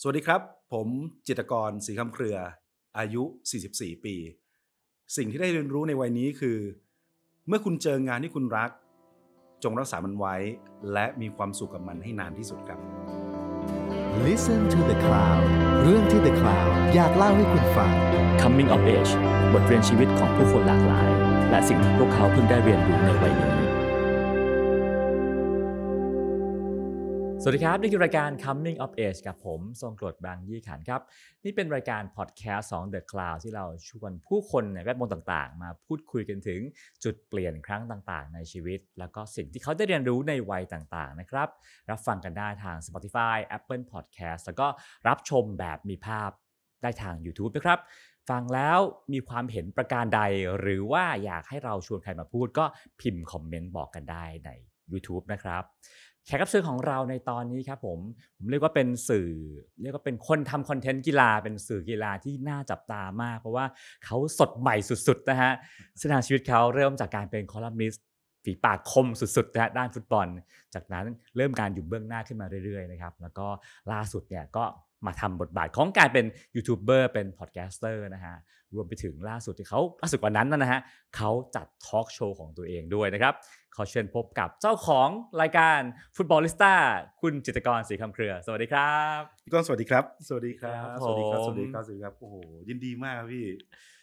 สวัสดีครับ ผมจิตรกรศรีคำเครือ อายุ 44 ปี สิ่งที่ได้เรียนรู้ในวัยนี้คือ เมื่อคุณเจองานที่คุณรัก จงรักษามันไว้ และมีความสุขกับมันให้นานที่สุดครับ Listen to the Cloud เรื่องที่ The Cloud อยากเล่าให้คุณฟัง Coming of Age บทเรียนชีวิตของผู้คนหลากหลาย และสิ่งที่พวกเขาเพิ่งได้เรียนรู้ในวัยนี้ สวัสดีครับ นี่คือรายการ Coming of Age กับผม ทรงกรดบางยี่ขันครับ นี่เป็นรายการพอดแคสต์ของ The Cloud ที่เราชวนผู้คนในแวดวงต่างๆ มาพูดคุยกันถึงจุดเปลี่ยนครั้งต่างๆ ในชีวิต แล้วก็สิ่งที่เขาได้เรียนรู้ในวัยต่างๆ นะครับ รับฟังกันได้ทาง Spotify Apple Podcast แล้วก็รับชมแบบมีภาพได้ทาง YouTube นะครับฟังแล้วมีความเห็นประการใด หรือว่าอยากให้เราชวนใครมาพูดก็พิมพ์คอมเมนต์บอกกันได้ใน YouTube นะครับ แขกรับเชิญของเราในตอนนี้ครับผมผมเรียกว่าเป็นสื่อ เรียกว่าเป็นคนทำคอนเทนต์กีฬาเป็นสื่อกีฬาที่น่าจับตามาก เพราะว่าเขาสดใหม่สุดๆนะฮะเส้นทางชีวิตเขาเริ่มจากการเป็นคอลัมนิสต์ฝีปากคมสุดๆนะฮะด้านฟุตบอล จากนั้นเริ่มการอยู่เบื้องหน้าขึ้นมาเรื่อยๆนะครับแล้วก็ล่าสุดเนี่ยก็ มาทำบทบาทของการเป็นยูทูบเบอร์เป็น podcaster นะฮะรวมไปถึงล่าสุดที่เขาล่าสุดกว่านั้นนะฮะเขาจัดทอล์กโชว์ของตัวเองด้วยนะครับขอเชิญพบกับเจ้าของรายการ Footballista คุณจิตรกรศรีคำเครือ สวัสดีครับพี่ก้องสวัสดีครับ สวัสดีครับครับสวัสดีครับผมสวัสดีครับสวัสดีครับโอ้โหยินดีมากครับพี่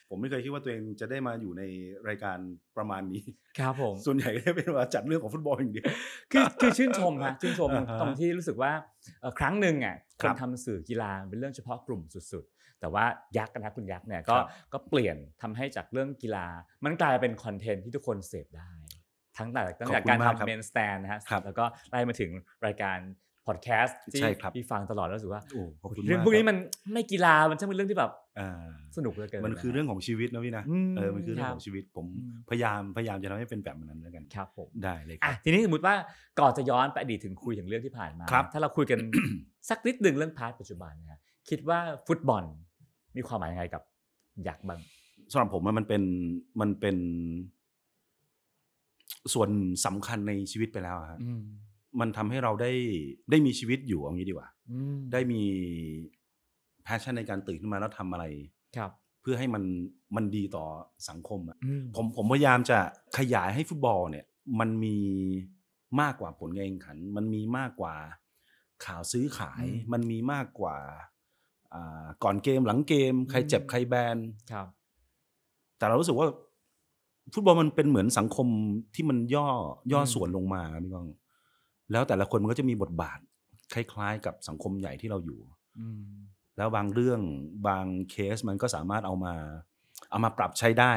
ผมไม่เคยคิดว่าตัวเองจะได้มาอยู่ในรายการประมาณนี้ ครับผม ส่วนใหญ่ก็จะเป็นว่าจัดเรื่องของฟุตบอลอย่างเดียว คือคือชื่นชมฮะชื่นชมอ่าฮะตรงที่รู้สึกว่าเอ่อครั้งหนึ่งอะคครับนทำสื่อกีฬาเป็นเรื่องเฉพาะกลุ่มสุดๆ แต่ว่ายักษ์นะครับคุณยักษ์เนี่ยก็ครับก็เปลี่ยนทำให้จากเรื่องกีฬา มันกลายเป็นคอนเทนต์ที่ทุกคนเสพได้ ทั้งแต่ตั้งแต่การทำเมนสแตนนะฮะครับแล้วก็ไล่มาถึงรายการ พอดแคสต์ที่ใช่ครับที่ฟังตลอดแล้วรู้สึกว่าโอ้ขอบคุณเรื่องมากพวกนี้ครับมันไม่กีฬามันช่างเป็นเรื่องที่แบบอ่าสนุกเหลือเกินมันคือเรื่องของชีวิตนะพี่นะอืมเออมันคือเรื่อคงรับของชีวิตผมอืมพยายามพยายามจะทำให้เป็นแบบนั้นแล้วกันครับผมได้เลยคอะรับทีนี้สมมติว่าก่อนจะย้อนไปอดีตถึงคุยถึงเรื่องที่ผ่านมาครับถ้าเราคุยกันสักนิดหนึ่งเรื่อง part ปัจจุบันนะฮะคิดว่าฟุตบอลมีความหมายยังไงกับอยากบ้างสำหรับผมอะมันเป็นมันเป็น ส่วนสำคัญในชีวิตไปแล้วอะฮะอื มมันทำให้เราได้ได้มีชีวิตอยู่เอางี้ดีกว่าอืมได้มี passion ในการตื่นขึ้นมาแล้วทำอะไรครับ เพื่อให้มันมันดีต่อสังคมอะอืมผมผมพยายามจะขยายให้ฟุตบอลเนี่ย มันมีมากกว่าผลการแข่งขัน มันมีมากกว่าข่าวซื้อขาย มันมีมากกว่าอ่าก่อนเกมหลังเกม ใครเจ็บใครแบนครับ แต่เรารู้สึกว่า ฟุตบอลมันเป็นเหมือนสังคมที่มันย่อย่อส่วนลงมาครับพี่ก้อง แล้วแต่ละคนมันก็จะมีบทบาท คล้าย ๆ กับสังคมใหญ่ที่เราอยู่อืมแล้วบางเรื่องบางเคสมันก็สามารถเอามา เอามาปรับใช้ได้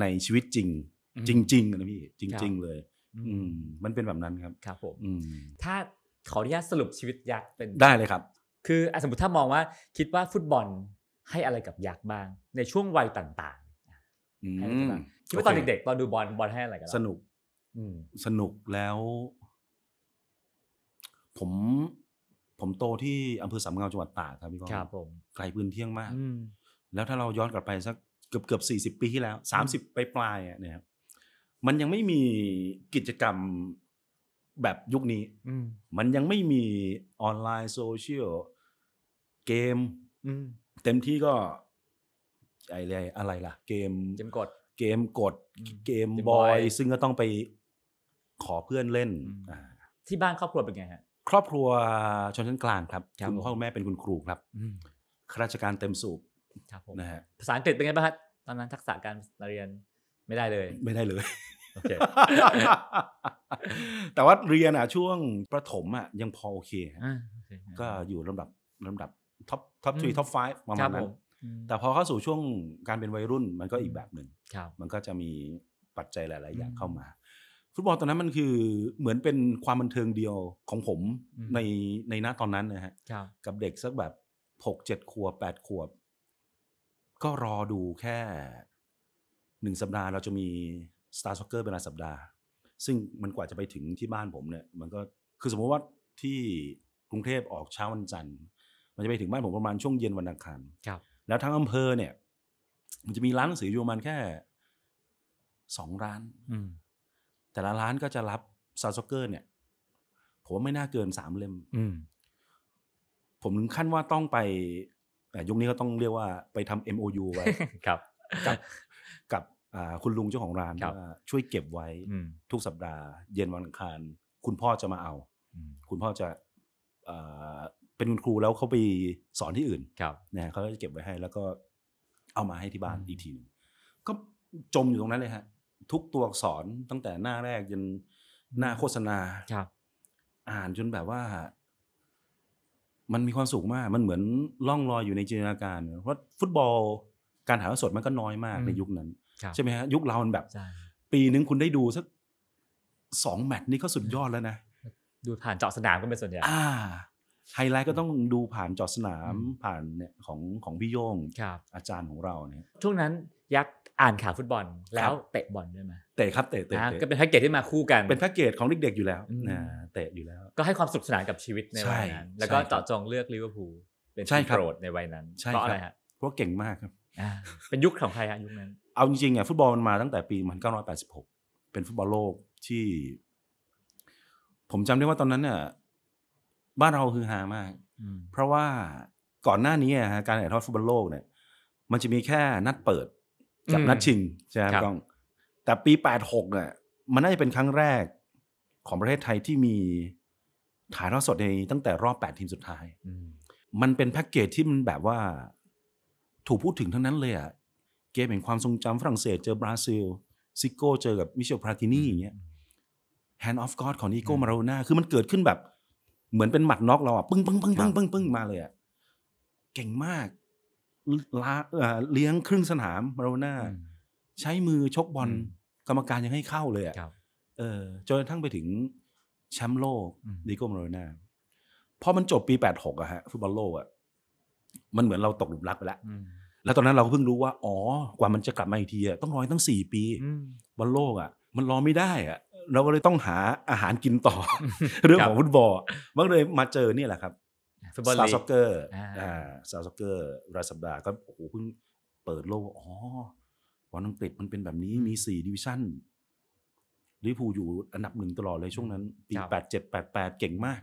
ในชีวิตจริงอืมจริง ๆ นะพี่จครัริงบๆเลยอือืมมันเป็นแบบนั้นครับครับผมอืมถ้าขออนุญาตสรุปชีวิตยักษ์เป็นได้เลยครับ คืออะสมมติถ้ามองว่าคิดว่าฟุตบอลให้อะไรกับยักษ์บ้าง ในช่วงวัยต่างอืๆให้อะไรมบ้างคิดว่าตอนโคเด็กๆตอนดูบอลบอลให้อะไรกับเราสนุกอืมสนุกแล้ว ผมผมโตที่อำเภอสามเงาจังหวัดตากครับพี่ก้องครับผมไกลปืนเที่ยงมากอืมแล้วถ้าเราย้อนกลับไปสักเกือบเกือบสี่สิบปีที่แล้วสามสิบปลายปลายๆอะเนี่ยครับมันยังไม่มีกิจกรรมแบบยุคนี้อืมมันยังไม่มีออนไลน์โซเชียลเกมอืมเต็มที่ก็ไอะไรอะไรล่ะ เกมเกมกดเกมกดอืมเกม Game Boy ซึ่งก็ต้องไปขอเพื่อนเล่นอืมอ่าที่บ้านครอบครัวเป็นไงฮะ ครอบครัวชนชั้นกลางครับครับคุณพ่อผมคุณแม่เป็นคุณครูครับอืมข้าราชการเต็มสูบครับผมนะฮะภาษาอังกฤษเป็นไงบ้างครับตอนนั้นทักษะการเรียนไม่ได้เลย ไม่ได้เลยโอเคแต่ว่าเรียนอะช่วงประถมอะยังพอโอเคฮะอ่าโอเคก็อยู่ลำดับลำดับ top top three อืม top five ประมารัณนั้นครับผมอืมแต่พอเข้าสู่ช่วงการเป็นวัยรุ่นมันก็อีกแบบหนึ่งครับมันก็จะมีปัจจัยหลาย ๆ อย่างอืมเข้ามา ฟุตบอลตอนนั้นมันคือเหมือนเป็นความบันเทิงเดียวของผมอืมในในหน้าตอนนั้นนะฮะครับกับเด็กสักแบบหกเจ็ดขวบแปดขวบ ก็รอดูแค่หนึ่งสัปดาห์เราจะมี Star Soccer เป็นรายสัปดาห์ ซึ่งมันกว่าจะไปถึงที่บ้านผมเนี่ย มันก็คือสมมติว่าที่กรุงเทพออกเช้าวันจันทร์มันจะไปถึงบ้านผมประมาณช่วงเย็นวันอังคารครับ แล้วทั้งอำเภอเนี่ย มันจะมีร้านหนังสืออยู่ประมาณแค่สองร้านอืม แต่ละร้านก็จะรับซาซ็อกเกอร์เนี่ย ผมว่าไม่น่าเกินสามเล่ม อืม ผมถึงขั้นว่าต้องไปแต่ยุคนี้ก็ต้องเรียกว่าไปทำ MOU ไว้ ครับ กับกับอ่าคุณลุงเจ้าของร้านครับ ว่าช่วยเก็บไว้อืม ทุกสัปดาห์ เย็นวันอังคาร คุณพ่อจะมาเอา อืม คุณพ่อจะเอ่อเป็นคุณครูแล้วเขาไปสอนที่อื่น ครับ นะเขาก็จะเก็บไว้ให้แล้วก็เอามาให้ที่บ้านอืม อีกทีหนึงก็จมอยู่ตรงนั้นเลยฮะ ทุกตัวอักษรตั้งแต่หน้าแรกจนหน้าโฆษณาครับ อ่านจนแบบว่า มันมีความสุขมาก มันเหมือนล่องลอยอยู่ในจินตนาการ เพราะฟุตบอลการถ่ายทอดสดมันก็น้อยมากอืมในยุคนั้นครับใช่ไหมฮะยุคเรามันแบบใช่ปีนึงคุณได้ดูสักสองแมตช์นี่ก็สุดยอดแล้วนะ ดูผ่านเจาะสนามก็เป็นส่วนใหญ่อ่า ไฮไลท์ก็ต้องดูผ่านจอสนามอืมผ่านเนี่ยของของพี่โย่งครับอาจารย์ของเราเนี่ยช่วงนั้นยักษ์อ่านข่าวฟุตบอลแล้วเตะบอลด้วยไหมเตะครับเตะเตะอ่าเตะก็เป็นแพ็กเกจที่มาคู่กันเป็นแพ็กเกจของเด็กๆอยู่แล้วอืมนะเตะอยู่แล้ว ก็ให้ความสนุกสนานกับชีวิตในวัยนั้นใช่แล้วก็ใช่ครับเจาะจงเลือกลิเวอร์พูลเป็นใช่ทีมครับโปรดในวัยนั้นใช่เพราะคอะรับไรฮะเพราะเก่งมากครับอ่าเป็นยุคของใครฮะยุคนั้น เอาจริงๆอะฟุตบอลมันมาตั้งแต่ปี 1986 เป็นฟุตบอลโลกที่ ผมจำได้ว่าตอนนั้นเนี่ย บ้านเราคือฮามากอืมเพราะว่าก่อนหน้านี้อะฮะการถ่ายทอดฟุตบอลโลกเนี่ย มันจะมีแค่นัดเปิดกับอืมนัดชิงใช่ไหมครับกล้องแต่ปี86เนี่ยมันน่าจะเป็นครั้งแรกของประเทศไทยที่มีถ่ายทอดสดในตั้งแต่รอบ8ทีมสุดท้ายอืมมันเป็นแพ็กเกจที่มันแบบว่า ถูกพูดถึงทั้งนั้นเลยอะเกมแห่งความทรงจำฝรั่งเศสเจอบราซิลซิโก้เจอกับมิเชลพลาตินีอย่างเงี้ย Hand of God ของดิเอโก้อืมมาโรนาคือมันเกิดขึ้นแบบ เหมือนเป็นหมัดน็อกเราอะปึ้งปึ้งปึ้งครัปึ้บงปึ้งปึ้งมาเลยอะเก่งมากลาเอ่อเลี้ยงครึ่งสนามมาราโดนาอืมใช้มือชกบอลอืมกรรมการยังให้เข้าเลยอะครับเออจนกระทั่งไปถึงแชมป์โลกอืมดิโก้มาราโดนาพอมันจบปี86อะฮะฟุตบอลโลกอะมันเหมือนเราตกหลุมรักไปแล้วอืมแล้วตอนนั้นเราก็เพิ่งรู้ว่า อ๋อกว่ามันจะกลับมาอีกทีอะต้องรออีกตั้งสี่ปีอืมบอลโลกอะมันรอไม่ได้อะ เราก็เลยต้องหาอาหารกินต่อ เรื่องของฟุตบอลมันเลยมาเจอเนี่ยแหละครับฟุตบอลลีกสตาลีร์กซ็อกเกอร์อ่าอ่าสตาร์ซ็อกเกอร์รายสัปดาห์ก็โอ้โหเพิ่งเปิดโลกอ๋อบอลอังกฤษมันเป็นแบบนี้มีสี่ดิวิชั่นลิเวอร์พูลอยู่อันดับหนึ่งตลอดเลยช่วงนั้น ปีครับแปดเจ็ดแปดแปดเก่งมาก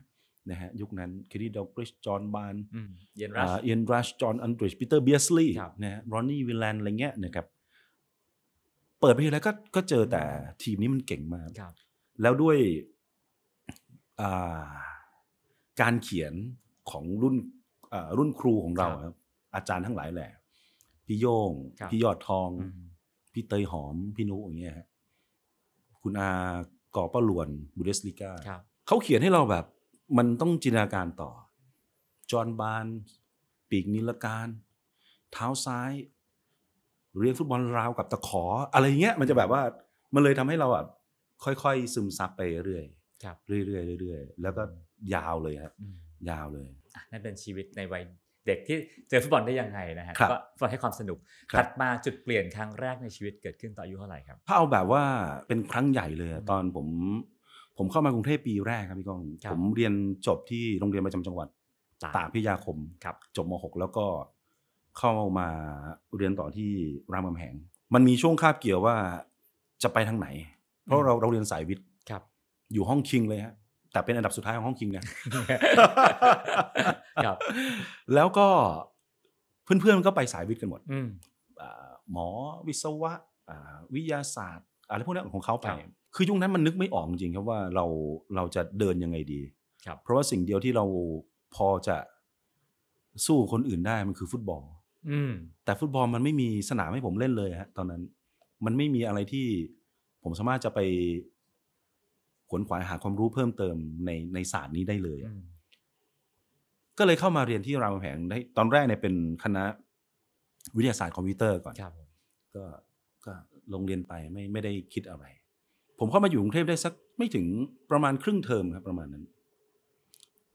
นะฮะยุคนั้นเคนนี่ดัลกลิชจอห์นบาร์นส์อืมเอียนรัชเอียนรัชจอห์นอัลดริดจ์ปีเตอร์เบียร์ดสลีย์ครับนะฮะรอนนี่วีแลนอะไรเงี้ยนะครับ เปิดไปทีไรก็ก็เจอแต่ทีมนี้มันเก่งมาก ครับ แล้วด้วยอ่าการเขียนของรุ่นอ่ารุ่นครูของเราครับครับอาจารย์ทั้งหลายแหละ พี่โย่งครับ พี่ยอดทอง อืมพี่เตยหอม พี่นุอย่างเงี้ยฮะคุณอากอป้าหลวนบูเดสลิก้า ครับ เขาเขียนให้เราแบบมันต้องจินตนาการต่อ จอห์นบาน ปีกนิลการ เท้าซ้าย เรียนฟุตบอลราวกับตะขออะไรเงี้ยมันจะแบบว่ามันเลยทำให้เราแบบค่อยๆ ซึมซับไปเรื่อยครับๆเรื่อยๆเรื่อยๆแล้วก็ยาวเลยฮะอืมยาวเลยอะนั่นเป็นชีวิตในวัยเด็กที่เจอฟุตบอลได้ยังไงนะฮะครับก็ฟุตบอลให้ความสนุกครับถัดมาจุดเปลี่ยนครั้งแรกในชีวิตเกิดขึ้นตอนอายุเท่าไหร่ครับถ้าเอาแบบว่าเป็นครั้งใหญ่เลยอะอืมตอนผมผมเข้ามากรุงเทพปีแรกครับพี่ก้องครับผมเรียนจบที่โรงเรียนประจำจังหวัดตากพิทยาคมครับจบม .6 แล้วก็ เข้ามาเรียนต่อที่รามคำแหง มันมีช่วงคาบเกี่ยวว่าจะไปทางไหน เพราะเราเราเรียนสายวิทย์ครับ อยู่ห้องคิงเลยฮะแต่เป็นอันดับสุดท้ายของห้องคิงนะครับ แล้วก็เพื่อนๆก็ไปสายวิทย์กันหมดอืมอ่าหมอวิศวะอ่าวิทยาศาสตร์อะไรพวกนี้ของเขาไปครับคือยุคนั้นมันนึกไม่ออกจริงๆครับว่าเราเราจะเดินยังไงดีครับเพราะว่าสิ่งเดียวที่เราพอจะสู้คนอื่นได้มันคือฟุตบอล อืมแต่ฟุตบอลมันไม่มีสนามให้ผมเล่นเลยฮะตอนนั้น มันไม่มีอะไรที่ผมสามารถจะไปขวนขวายหาความรู้เพิ่มเติมในในศาสตร์นี้ได้เลยอะอืมก็เลยเข้ามาเรียนที่รามคำแหงได้ตอนแรกเนี่ยเป็นคณะวิทยาศาสตร์คอมพิวเตอร์ก่อนครับผมก็ก็ลงเรียนไปไม่ไม่ได้คิดอะไร ผมเข้ามาอยู่กรุงเทพได้สักไม่ถึงประมาณครึ่งเทอมครับ ประมาณนั้น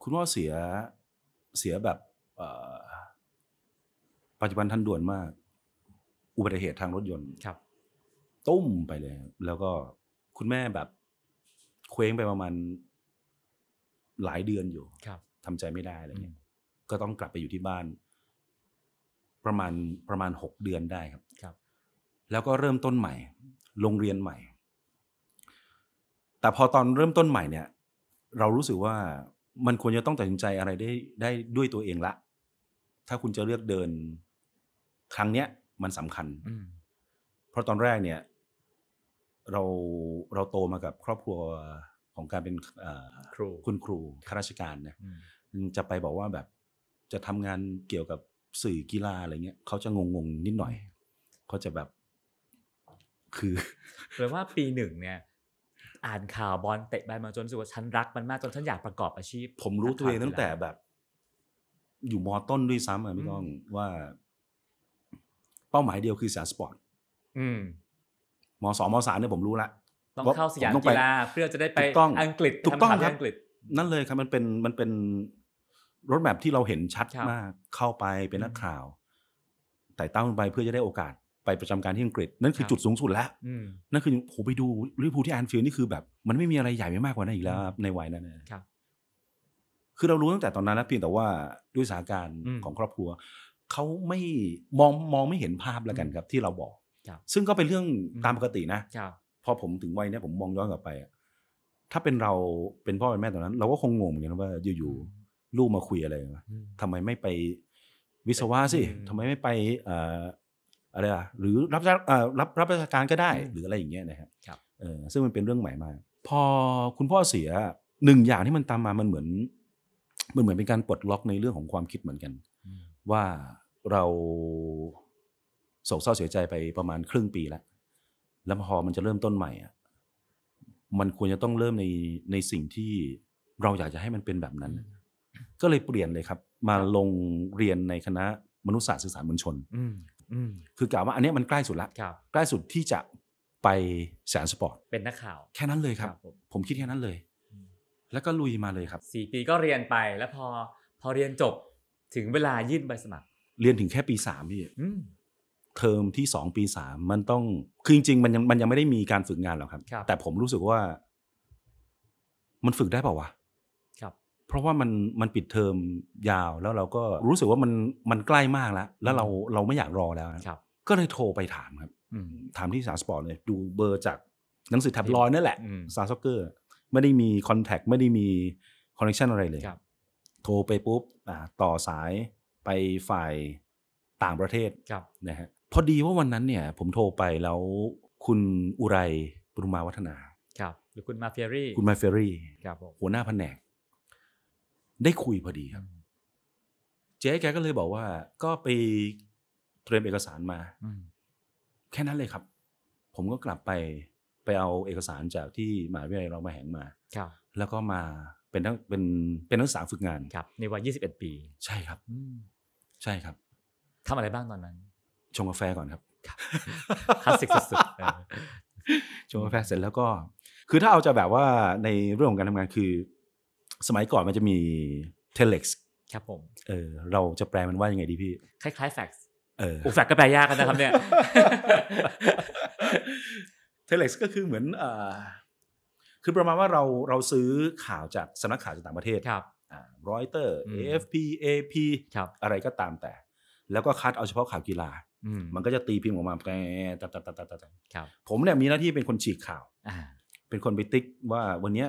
คุณพ่อเสียเสียแบบเอ่อ ปัจจุบันทันด่วนมาก อุบัติเหตุทางรถยนต์ครับ ตุ้มไปเลยครับแล้วก็คุณแม่แบบ เคว้งไปประมาณหลายเดือนอยู่ครับทำใจไม่ได้อะไรอืมเงี้ยก็ต้องกลับไปอยู่ที่บ้าน ประมาณประมาณหกเดือนได้ครับครับ แล้วก็เริ่มต้นใหม่ โรงเรียนใหม่ แต่พอตอนเริ่มต้นใหม่เนี่ย เรารู้สึกว่ามันควรจะต้องตัดสินใจอะไรได้ได้ด้วยตัวเองละถ้าคุณจะเลือกเดิน ครั้งเนี้ยมันสำคัญอืมเพราะตอนแรกเนี่ย เราเราโตมากับครอบครัวของการเป็นเอ่อครูคุณครูข้าราชการนะอืมจะไปบอกว่าแบบจะทำงานเกี่ยวกับสื่อกีฬาอะไรเงี้ยเขาจะงงๆนิดหน่อยเขาจะแบบคือแปลว่าปีหนึ่งเนี่ย อ่านข่าวบอลเตะบอลมาจนรู้สึกว่าฉันรักมันมากจนฉันอยากประกอบอาชีพ ผมรู้ตัวเองนักข่าตั้งแต่แบบ อยู่ม.ต้นด้วยซ้ำอะพี่อืมก้องว่าเป้าหมายเดียวคือสยามสปอร์ตอืมมสองมสามเนี่ยผมรู้ละต้องว่าเข้าสยามผมต้องไปกีฬาเพื่อจะได้ไปถูกต้องอังกฤษถูกต้องทำข่าวครับที่อังกฤษนั่นเลยครับมันเป็นมันเป็น roadmap ที่เราเห็นชัดครับมากเข้าไปเป็นนักอืมข่าวไต่เต้าขึ้นไปเพื่อจะได้โอกาสไปประจำการที่อังกฤษ นั่นคือครับจุดสูงสุดแล้วอืมนั่นคือโหไปดูลิเวอร์พูลที่แอนฟิลด์นี่คือแบบ มันไม่มีอะไรใหญ่ไปมากกว่านั้นอีกแล้วครับในวัยนั้นนะครับ คือเรารู้ตั้งแต่ตอนนั้นแล้วเพียงแต่ว่าด้วยสถานการณ์อืมของครอบครัว เขาไม่มองมองไม่เห็นภาพแล้วกันครับที่เราบอก ครับ ซึ่งก็เป็นเรื่องอืมตามปกตินะ ครับ พอผมถึงวัยเนี้ยผมมองย้อนกลับไปอะถ้าเป็นเราเป็นพ่อเป็นแม่ตอนนั้น เราก็คงงงเหมือนกันว่าอยู่ๆลูกมาคุยอะไรวะอืมทำไมไม่ไปวิศวะสิอืมทำไมไม่ไปเอ่ออะไรอะหรือรับราชเอ่อรับรับราชการก็ได้อืมหรืออะไรอย่างเงี้ยนะครับครับ เออซึ่งมันเป็นเรื่องใหม่มาก พอคุณพ่อเสียหนึ่งอย่างที่มันตามมามันเหมือนมันเหมือนเป็นการปลดล็อกในเรื่องของความคิดเหมือนกันอืม ว่าเราโศกเศร้าเสียใจไปประมาณครึ่งปีแล้ว แล้วพอมันจะเริ่มต้นใหม่อะมันควรจะต้องเริ่มในในสิ่งที่เราอยากจะให้มันเป็นแบบนั้น ก็เลยเปลี่ยนเลยครับ มาลงเรียนในคณะมนุษยศาสตร์สื่อสารมวลชนอืมอืมคือกล่าวว่าอันเนี้ยมันใกล้สุดละครับใกล้สุดที่จะไปสยามสปอร์ตเป็นนักข่าว แค่นั้นเลยครับ ผมผมคิดแค่นั้นเลยอืมแล้วก็ลุยมาเลยครับสี่ปีก็เรียนไปแล้วพอพอเรียนจบ ถึงเวลายื่นใบสมัคร เรียนถึงแค่ปีสามพี่อืม เทอมที่สองปีสามมันต้องคือจริงๆมันยังมันยังไม่ได้มีการฝึกงานหรอกครับ ครับแต่ผมรู้สึกว่า มันฝึกได้เปล่าวะครับ เพราะว่ามันมันปิดเทอมยาวแล้วเราก็รู้สึกว่ามันมันใกล้มากแล้ว แล้วเราเราไม่อยากรอแล้วนะครับ ก็เลยโทรไปถามครับ อืม ถามที่สยามสปอร์ตเลยดูเบอร์จากหนังสือแท็บลอยด์นั่นแหละอืมสตาร์ซอคเก้อร์ ไม่ได้มี contact ไม่ได้มี connection อะไรเลย ครับ โทรไปปุ๊บอ่าต่อสายไปฝ่ายต่างประเทศครับนะฮะพอดีว่าวันนั้นเนี่ย ผมโทรไปแล้วคุณอุไรปรุมาวัฒนา ครับ หรือคุณมาเฟียรี่ คุณมาเฟรรี่ครับผมหัวหน้าแผนก ได้คุยพอดีครับ เจ๊แกก็เลยบอกว่า ก็ไปเตรียมเอกสารมาอืมแค่นั้นเลยครับ ผมก็กลับไปไปเอาเอกสารจากที่มหาวิทยาลัยเรามาแหงมา ครับ แล้วก็มา เป็นนักเป็นเป็นนักศึกษาฝึกงานครับ ในวัย21 ปี ใช่ครับอืมใช่ครับทำอะไรบ้างตอนนั้น ชงกาแฟก่อนครับคลาสสิกสุดๆเออชงกาแฟเสร็จแล้วก็ คือถ้าเอาจะแบบว่าในเรื่องของการทำงานคือ สมัยก่อนมันจะมี telex ครับผมเออเราจะแปลมันว่ายังไงดีพี่ คล้ายๆแฟกซ์เออโอ้แฟกซ์ก็แปลยากกันนะครับเนี่ย telex ก็คือเหมือนอ่า คือประมาณว่าเราเราซื้อข่าวจากสำนักข่าวจากต่างประเทศครับอ่ารอยเตอร์อืม AFP AP ครับอะไรก็ตามแต่ แล้วก็คัดเอาเฉพาะข่าวกีฬาอืมมันก็จะตีพิมพ์ออกมาแปรตัดตัดตัดตัดตัดครับผมเนี่ยมีหน้าที่เป็นคนฉีกข่าวอ่าเป็นคนไปติ๊กว่าวันเนี้ย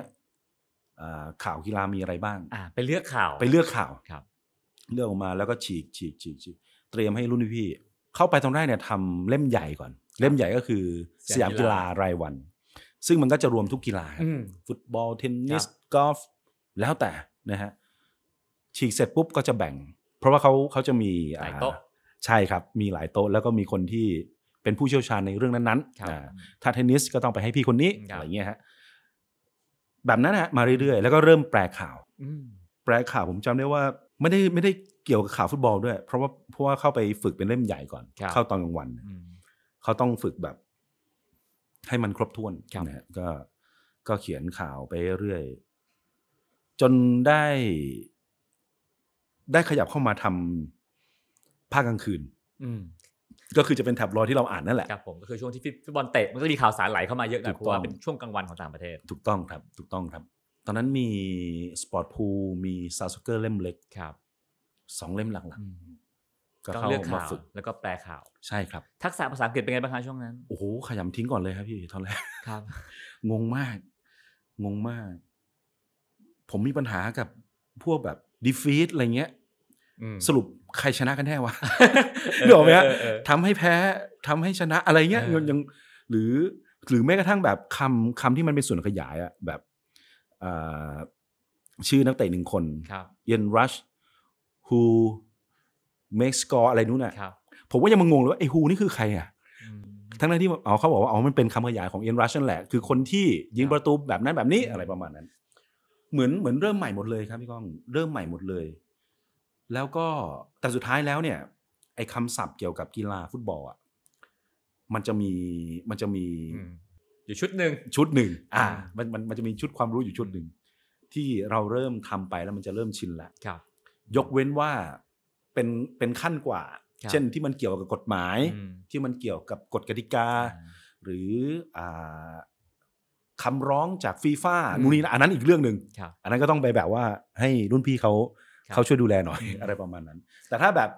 อ่าข่าวกีฬามีอะไรบ้างอ่าไปเลือกข่าวไปเลือกข่าวครับ เลือกออกมาแล้วก็ฉีกฉีกฉีกฉีกเตรียมให้รุ่นพี่ๆเข้าไปตรงแรกเนี่ยทำเล่มใหญ่ก่อน เล่มใหญ่ก็คือสยามกีฬารายวัน ซึ่งมันก็จะรวมทุกกีฬาครับอืมฟุตบอลเทนนิสครับกอล์ฟแล้วแต่นะฮะฉีกเสร็จปุ๊บก็จะแบ่ง เพราะว่าเขาเขาจะมีหลายอ่โต๊ะใช่ครับ มีหลายโต๊ะแล้วก็มีคนที่เป็นผู้เชี่ยวชาญในเรื่องนั้นครับๆอ่าถ้าเทนนิสก็ต้องไปให้พี่คนนี้ครับอะไรเงี้ยฮะแบบนั้นนะฮะมาเรื่อยๆ แล้วก็เริ่มแปลข่าวอืมแปลข่าวผมจำได้ว่า ไม่ได้ไม่ได้เกี่ยวกับข่าวฟุตบอลด้วย เพราะว่าเพราะว่าเข้าไปฝึกเป็นเล่มใหญ่ก่อนครับเข้าตอนกลางวันอืมเขาต้องฝึกแบบ ให้มันครบถ้วนครับนะฮะก็ก็เขียนข่าวไปเรื่อย จนได้ ได้ขยับเข้ามาทำภาคกลางคืนอืมก็คือจะเป็นแท็บลอยด์ที่เราอ่านนั่นแหละครับผมก็คือช่วงที่ฟุตบอลเตะมันก็จะมีข่าวสารไหลเข้ามาเยอะหน่อยถูกต้องราะว่าเป็นช่วงกลางวันของต่างประเทศ ถูกต้องครับ ถูกต้องครับ ตอนนั้นมีสปอร์ตพูลมีสตาร์ซอคเก้อร์เล่มเล็กครับสองเล่มหลักอืมๆ ก็ต้องเข้าเลือกมาข่าวฝึกแล้วก็แปลข่าวใช่ครับ ทักษะภาษาอังกฤษเป็นไงบ้างคะช่วงนั้นโอ้โหขยำทิ้งก่อนเลยครับพี่ตอนแรกครับ งงมาก งงมาก ผมมีปัญหากับพวกแบบดีฟีดอะไรเงี้ยอืมสรุปใครชนะกันแน่วะนึกออกไหมฮะเออเออเออทำให้แพ้ทำให้ชนะอะไรเงี้ยเออยังยังหรือหรือแม้กระทั่งแบบคำคำที่มันเป็นส่วนขยายอะแบบอ่าชื่อนักเตะหนึ่งคนครับเอียนรัช who make score อะไรนู้นน่ะครับผมก็ยังมางงเลยว่าไอ้ who นี่คือใครอะอืมทั้งนั้นที่อ๋อเขาบอกว่าอ๋อมันเป็นคำขยายของเอียนรัชนั่นแหละ คือคนที่ยิงครับประตูแบบนั้นแบบนี้อืมอะไรประมาณนั้น เหมือนเหมือนเริ่มใหม่หมดเลยครับพี่ก้องเริ่มใหม่หมดเลย แล้วก็แต่สุดท้ายแล้วเนี่ย ไอ้คำศัพท์เกี่ยวกับกีฬาฟุตบอลอะมันจะมีมันจะมีอืมอยู่ชุดหนึ่งชุดหนึ่งอ่าอ่ามันมันมันจะมีชุดความรู้อยู่ชุดหนึ่งที่เราเริ่มทำไปแล้วมันจะเริ่มชินแล้วครับ ยกเว้นว่า เป็นเป็นขั้นกว่าครับเช่นที่มันเกี่ยวกับกฎหมายอืมที่มันเกี่ยวกับกฎกติกาอ่าหรืออ่าคำร้องจากฟีฟ่าอืมนู่นนี่นะอันนั้นอีกเรื่องหนึ่งครับอันนั้นก็ต้องไปแบบว่าให้รุ่นพี่เขาครับเขาช่วยดูแลหน่อยอืมอะไรประมาณนั้น แต่ถ้าแบบ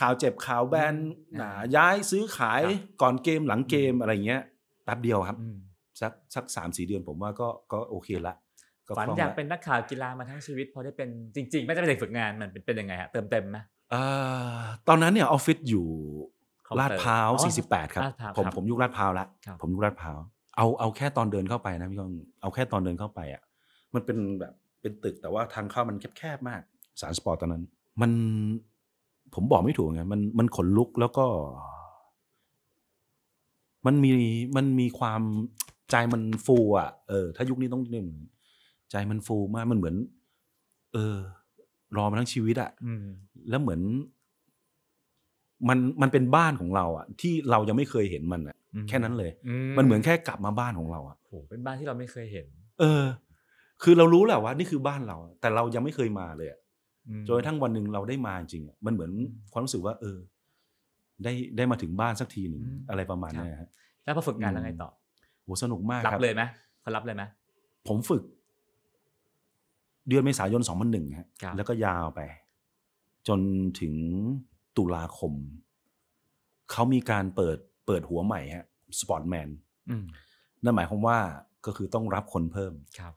ข่าวเจ็บข่าวแบนอืมอ่าย้ายซื้อขายครับก่อนเกมหลังเกมอะไรเงี้ยแป๊บเดียวครับอืมสักสักสามสี่เดือนผมว่าก็ก็โอเคละก็ฝันคล่งอยากละเป็นนักข่าวกีฬามาทั้งชีวิตพอได้เป็นจริง ๆ ไม่ได้เป็นเด็กฝึกงานมันเป็นเป็นยังไงฮะเติมเต็มไหมเอ่อ ตอนนั้นเนี่ยออฟฟิศอยู่คอมเตอร์ลาดพร้าวอ๋อ48 ครับลาดพร้าวผมครับผมยุคลาดพร้าวละครับผมยุคลาดพร้าวเอาเอาแค่ตอนเดินเข้าไปนะพี่ก้องเอาแค่ตอนเดินเข้าไปอะมันเป็นแบบเป็นตึกแต่ว่าทางเข้ามันแคบๆมาก สารสปอร์ตตอนนั้น มันผมบอกไม่ถูกไงมันมันขนลุกแล้วก็ มันมีมันมีความใจมันฟู อะ เออ ถ้ายุคนี้ต้องนึกใจมันฟูมากมันเหมือน เออ รอมาทั้งชีวิตอะอืมแล้วเหมือน มันมันเป็นบ้านของเราอะที่เรายังไม่เคยเห็นมันอะอืมแค่นั้นเลยอืมันเหมือนแค่กลับมาบ้านของเราอะโหเป็นบ้านที่เราไม่เคยเห็น เออ คือเรารู้แหละว่า นี่คือบ้านเรา แต่เรายังไม่เคยมาเลยอะอืมจนกระทั่งวันหนึ่งเราได้มาจริงอะมันเหมือนอืมความรู้สึกว่า เออ ได้ได้มาถึงบ้านสักทีหนึ่งอืมอะไรประมาณครับเนี้ยฮะแล้วพอฝึกงานอืมแล้วไงต่อโหสนุกมากรับครับเลยไหมเขารับเลยไหมผมฝึก เดือนเมษายน 2001ฮะครับ แล้วก็ยาวไป จนถึงตุลาคม เขามีการเปิดเปิดหัวใหม่ฮะสปอร์ตแมนอืมนั่นหมายความว่าก็คือต้องรับคนเพิ่ม ครับ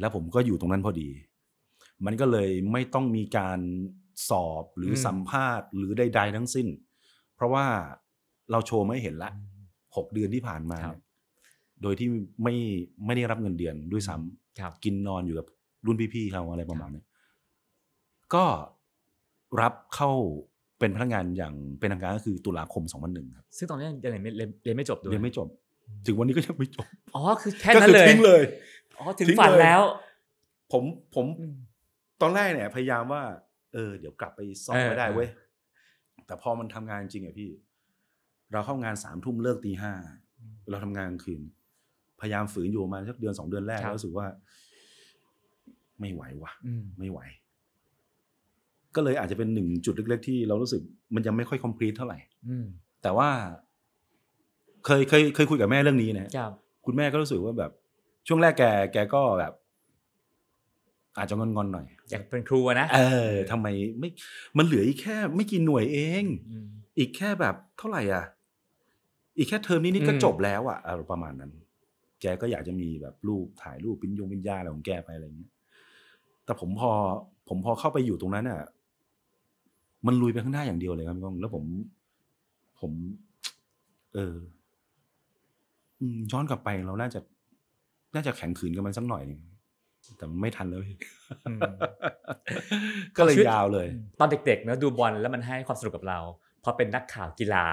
แล้วผมก็อยู่ตรงนั้นพอดี มันก็เลยไม่ต้องมีการสอบหรืออม สัมภาษณ์ หรือใดๆทั้งสิ้น เพราะว่าเราโชว์ไม่เห็นละ หกเดือนที่ผ่านมาครับ เนี่ยโดยที่ไม่ไม่ได้รับเงินเดือนด้วยซ้ำครับ กินนอนอยู่กับ รุ่นพี่ๆเขาอะไรประมาณนี้ก็รับเข้าเป็นพนักงานอย่างเป็นทางการก็คือตุลาคม 2001 ครับ ซึ่งตอนนี้ยังเรียนไม่เรียนเรียนไม่จบด้วยเรียนไม่จบ ถึงวันนี้ก็ยังไม่จบ อ๋อ คือแค่ก็นั้นคือเลยทิ้งเลย อ๋อ ถึงทิ้งฝันเลยแล้ว ผมผมอืมตอนแรกเนี่ย พยายามว่า เออ เดี๋ยวกลับไปซ่อมเออไม่ได้เออเว้ย แต่พอมันทำงานจริงอะพี่ เราเข้างานสามทุ่มเลิกตีห้า เราทำงานกลางคืน พยายามฝืนอยู่ประมาณสักเดือนสองเดือนแรกครับแล้วรู้สึกว่า ไม่ไหวว่ะอืมไม่ไหว ก็เลยอาจจะเป็นหนึ่งจุดเล็ก ๆ ที่เรารู้สึกมันยังไม่ค่อยคอมพลีทเท่าไหร่อืมแต่ว่า เคยเคยเคยคุยกับแม่เรื่องนี้นะครับคุณแม่ก็รู้สึกว่าแบบ ช่วงแรกแก แกก็แบบ อาจจะงอนๆหน่อย อยากเป็นครูอะนะเออทำไมไม่ มันเหลืออีกแค่ ไม่กี่หน่วยเองมอีกแค่แบบเท่าไหร่อะ อีกแค่เทอมนี้นี่ก็อืมจบแล้วอะอะไรประมาณนั้น แกก็อยากจะมีแบบรูปถ่ายรูปปิ้นยงปิ้นยาอะไรของแกไปอะไรอย่างเงี้ย แต่ผมพอผมพอเข้าไปอยู่ตรงนั้นอะ มันลุยไปข้างหน้าอย่างเดียวเลยครับพี่ก้องแล้วผม ผม เอออืมย้อนกลับไปเราน่าจะ น่าจะแข็งขืนกับมันสักหน่อยหนึงแต่ไม่ทันเลยอืมก็เลยชีวิตยาวเลย ตอนเด็กๆเนอะดูบอลแล้วมันให้ความสนุกกับเราพอเป็นนักข่าวกีฬา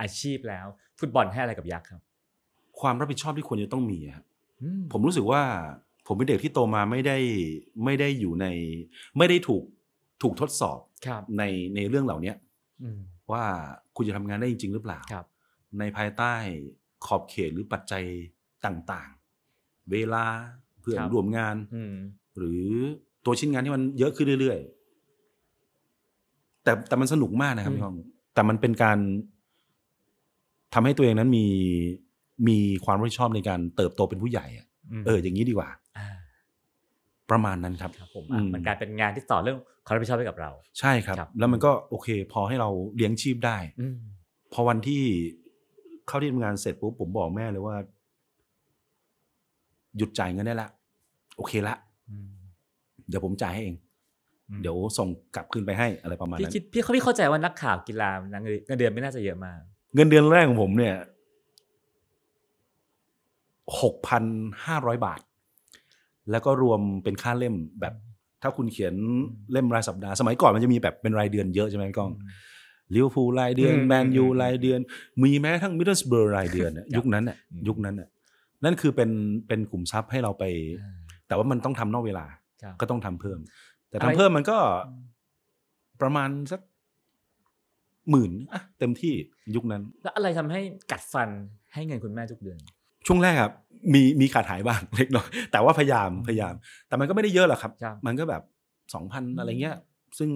อาชีพแล้ว ฟุตบอลให้อะไรกับยักษ์ครับ ความรับผิดชอบที่ควรจะต้องมีอะครับอืมผมรู้สึกว่า ผมเป็นเด็กที่โตมาไม่ได้ไม่ได้อยู่ใน ไม่ได้ถูกถูกทดสอบครับ ในในเรื่องเหล่าเนี้ยอืมว่าคุณจะทำงานได้จริง ๆ หรือเปล่า ครับ ในภายใต้ขอบเขตหรือปัจจัยต่างๆ เวลาเพื่อนครับ ร่วมงาน อืม หรือตัวชิ้นงานที่มันเยอะขึ้นเรื่อยๆ แต่แต่มันสนุกมากนะครับอืม พี่ก้อง แต่มันเป็นการทำให้ตัวเองนั้นมีมีความรับผิดชอบในการเติบโตเป็นผู้ใหญ่อะม เออ อย่างนี้ดีกว่าาประมาณนั้นครับครับผมอือะมมันกลายเป็นงานที่ต่อเรื่องความรับผิดชอบให้กับเรา ใช่ครับครับแล้วมันก็โอเค พอให้เราเลี้ยงชีพได้อืมพอวันที่เข้าที่ทำงานเสร็จปุ๊บผมบอกแม่เลยว่า หยุดจ่ายเงินได้ละโอเคละอืมเดี๋ยวผมจ่ายให้เองอืมเดี๋ยวส่งกลับคืนไปให้อะไรประมาณพี่นั้นคิดพี่เขาพี่เข้าใจว่านักข่าวกีฬาเงินเดือนไม่น่าจะเยอะมาก เงินเดือนแรกของผมเนี่ย หกพันห้าร้อยบาท แล้วก็รวมเป็นค่าเล่มแบบถ้าคุณเขียนเล่มรายสัปดาห์ สมัยก่อนมันจะมีแบบเป็นรายเดือนเยอะใช่ไหมพี่ก้องลิเวอร์พูลรายเดือนอืมแมนยูอืมรายเดือน มีแม้กระทั้งมิดเดิลสเบอร์รายเดือนน่ะครับยุคนั้นน่ะอืมยุคนั้นน่ะนั่นคือเป็นเป็นกลุ่มทรัพย์ให้เราไปอ่าแต่ว่ามันต้องทำนอกเวลาครับก็ต้องทำเพิ่ม แต่อะไรทำเพิ่มมันก็ประมาณสักหมื่นอะเต็มที่ยุคนั้น แล้วอะไรทำให้กัดฟันให้เงินคุณแม่ทุกเดือน ช่วงแรกครับมีมีขาดหายบ้างเล็กน้อยแต่ว่าพยายามพยายาม แต่มันก็ไม่ได้เยอะหรอกครับครับมันก็แบบสองพันอืมอะไรเงี้ย ซึ่ง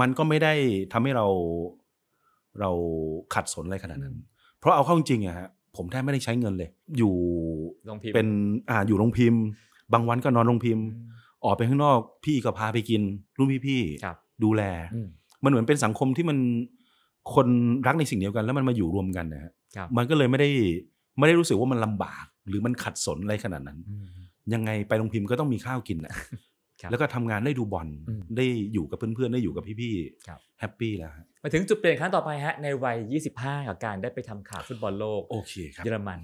มันก็ไม่ได้ทำให้เราเราขัดสนอะไรขนาดนั้น เพราะเอาเข้าจริงๆอะฮะผมแทบไม่ได้ใช้เงินเลย อยู่ลงพิมพ์เป็นอ่าอยู่โรงพิมพ์ บางวันก็นอนโรงพิมพ์อืมออกไปข้างนอกพี่ก็พาไปกิน รุ่นพี่ครับๆดูแลอืมมันเหมือนเป็นสังคมที่มันคนรักในสิ่งเดียวกัน แล้วมันมาอยู่รวมกันนะฮะครับมันก็เลยไม่ได้ ไม่ได้รู้สึกว่ามันลำบาก หรือมันขัดสนอะไรขนาดนั้นอืมยังไงไปโรงพิมพ์ก็ต้องมีข้าวกินแหละครับแล้วก็ทำงานได้ดูบอลอืมได้อยู่กับเพื่อนๆ ได้อยู่กับพี่ครับๆแฮปปี้แล้วฮะมาถึงจุดเปลี่ยนครั้งต่อไปฮะในวัย 25 กับการได้ไปทำข่าวฟุตบอลโลกโอเคครับเยอรมัน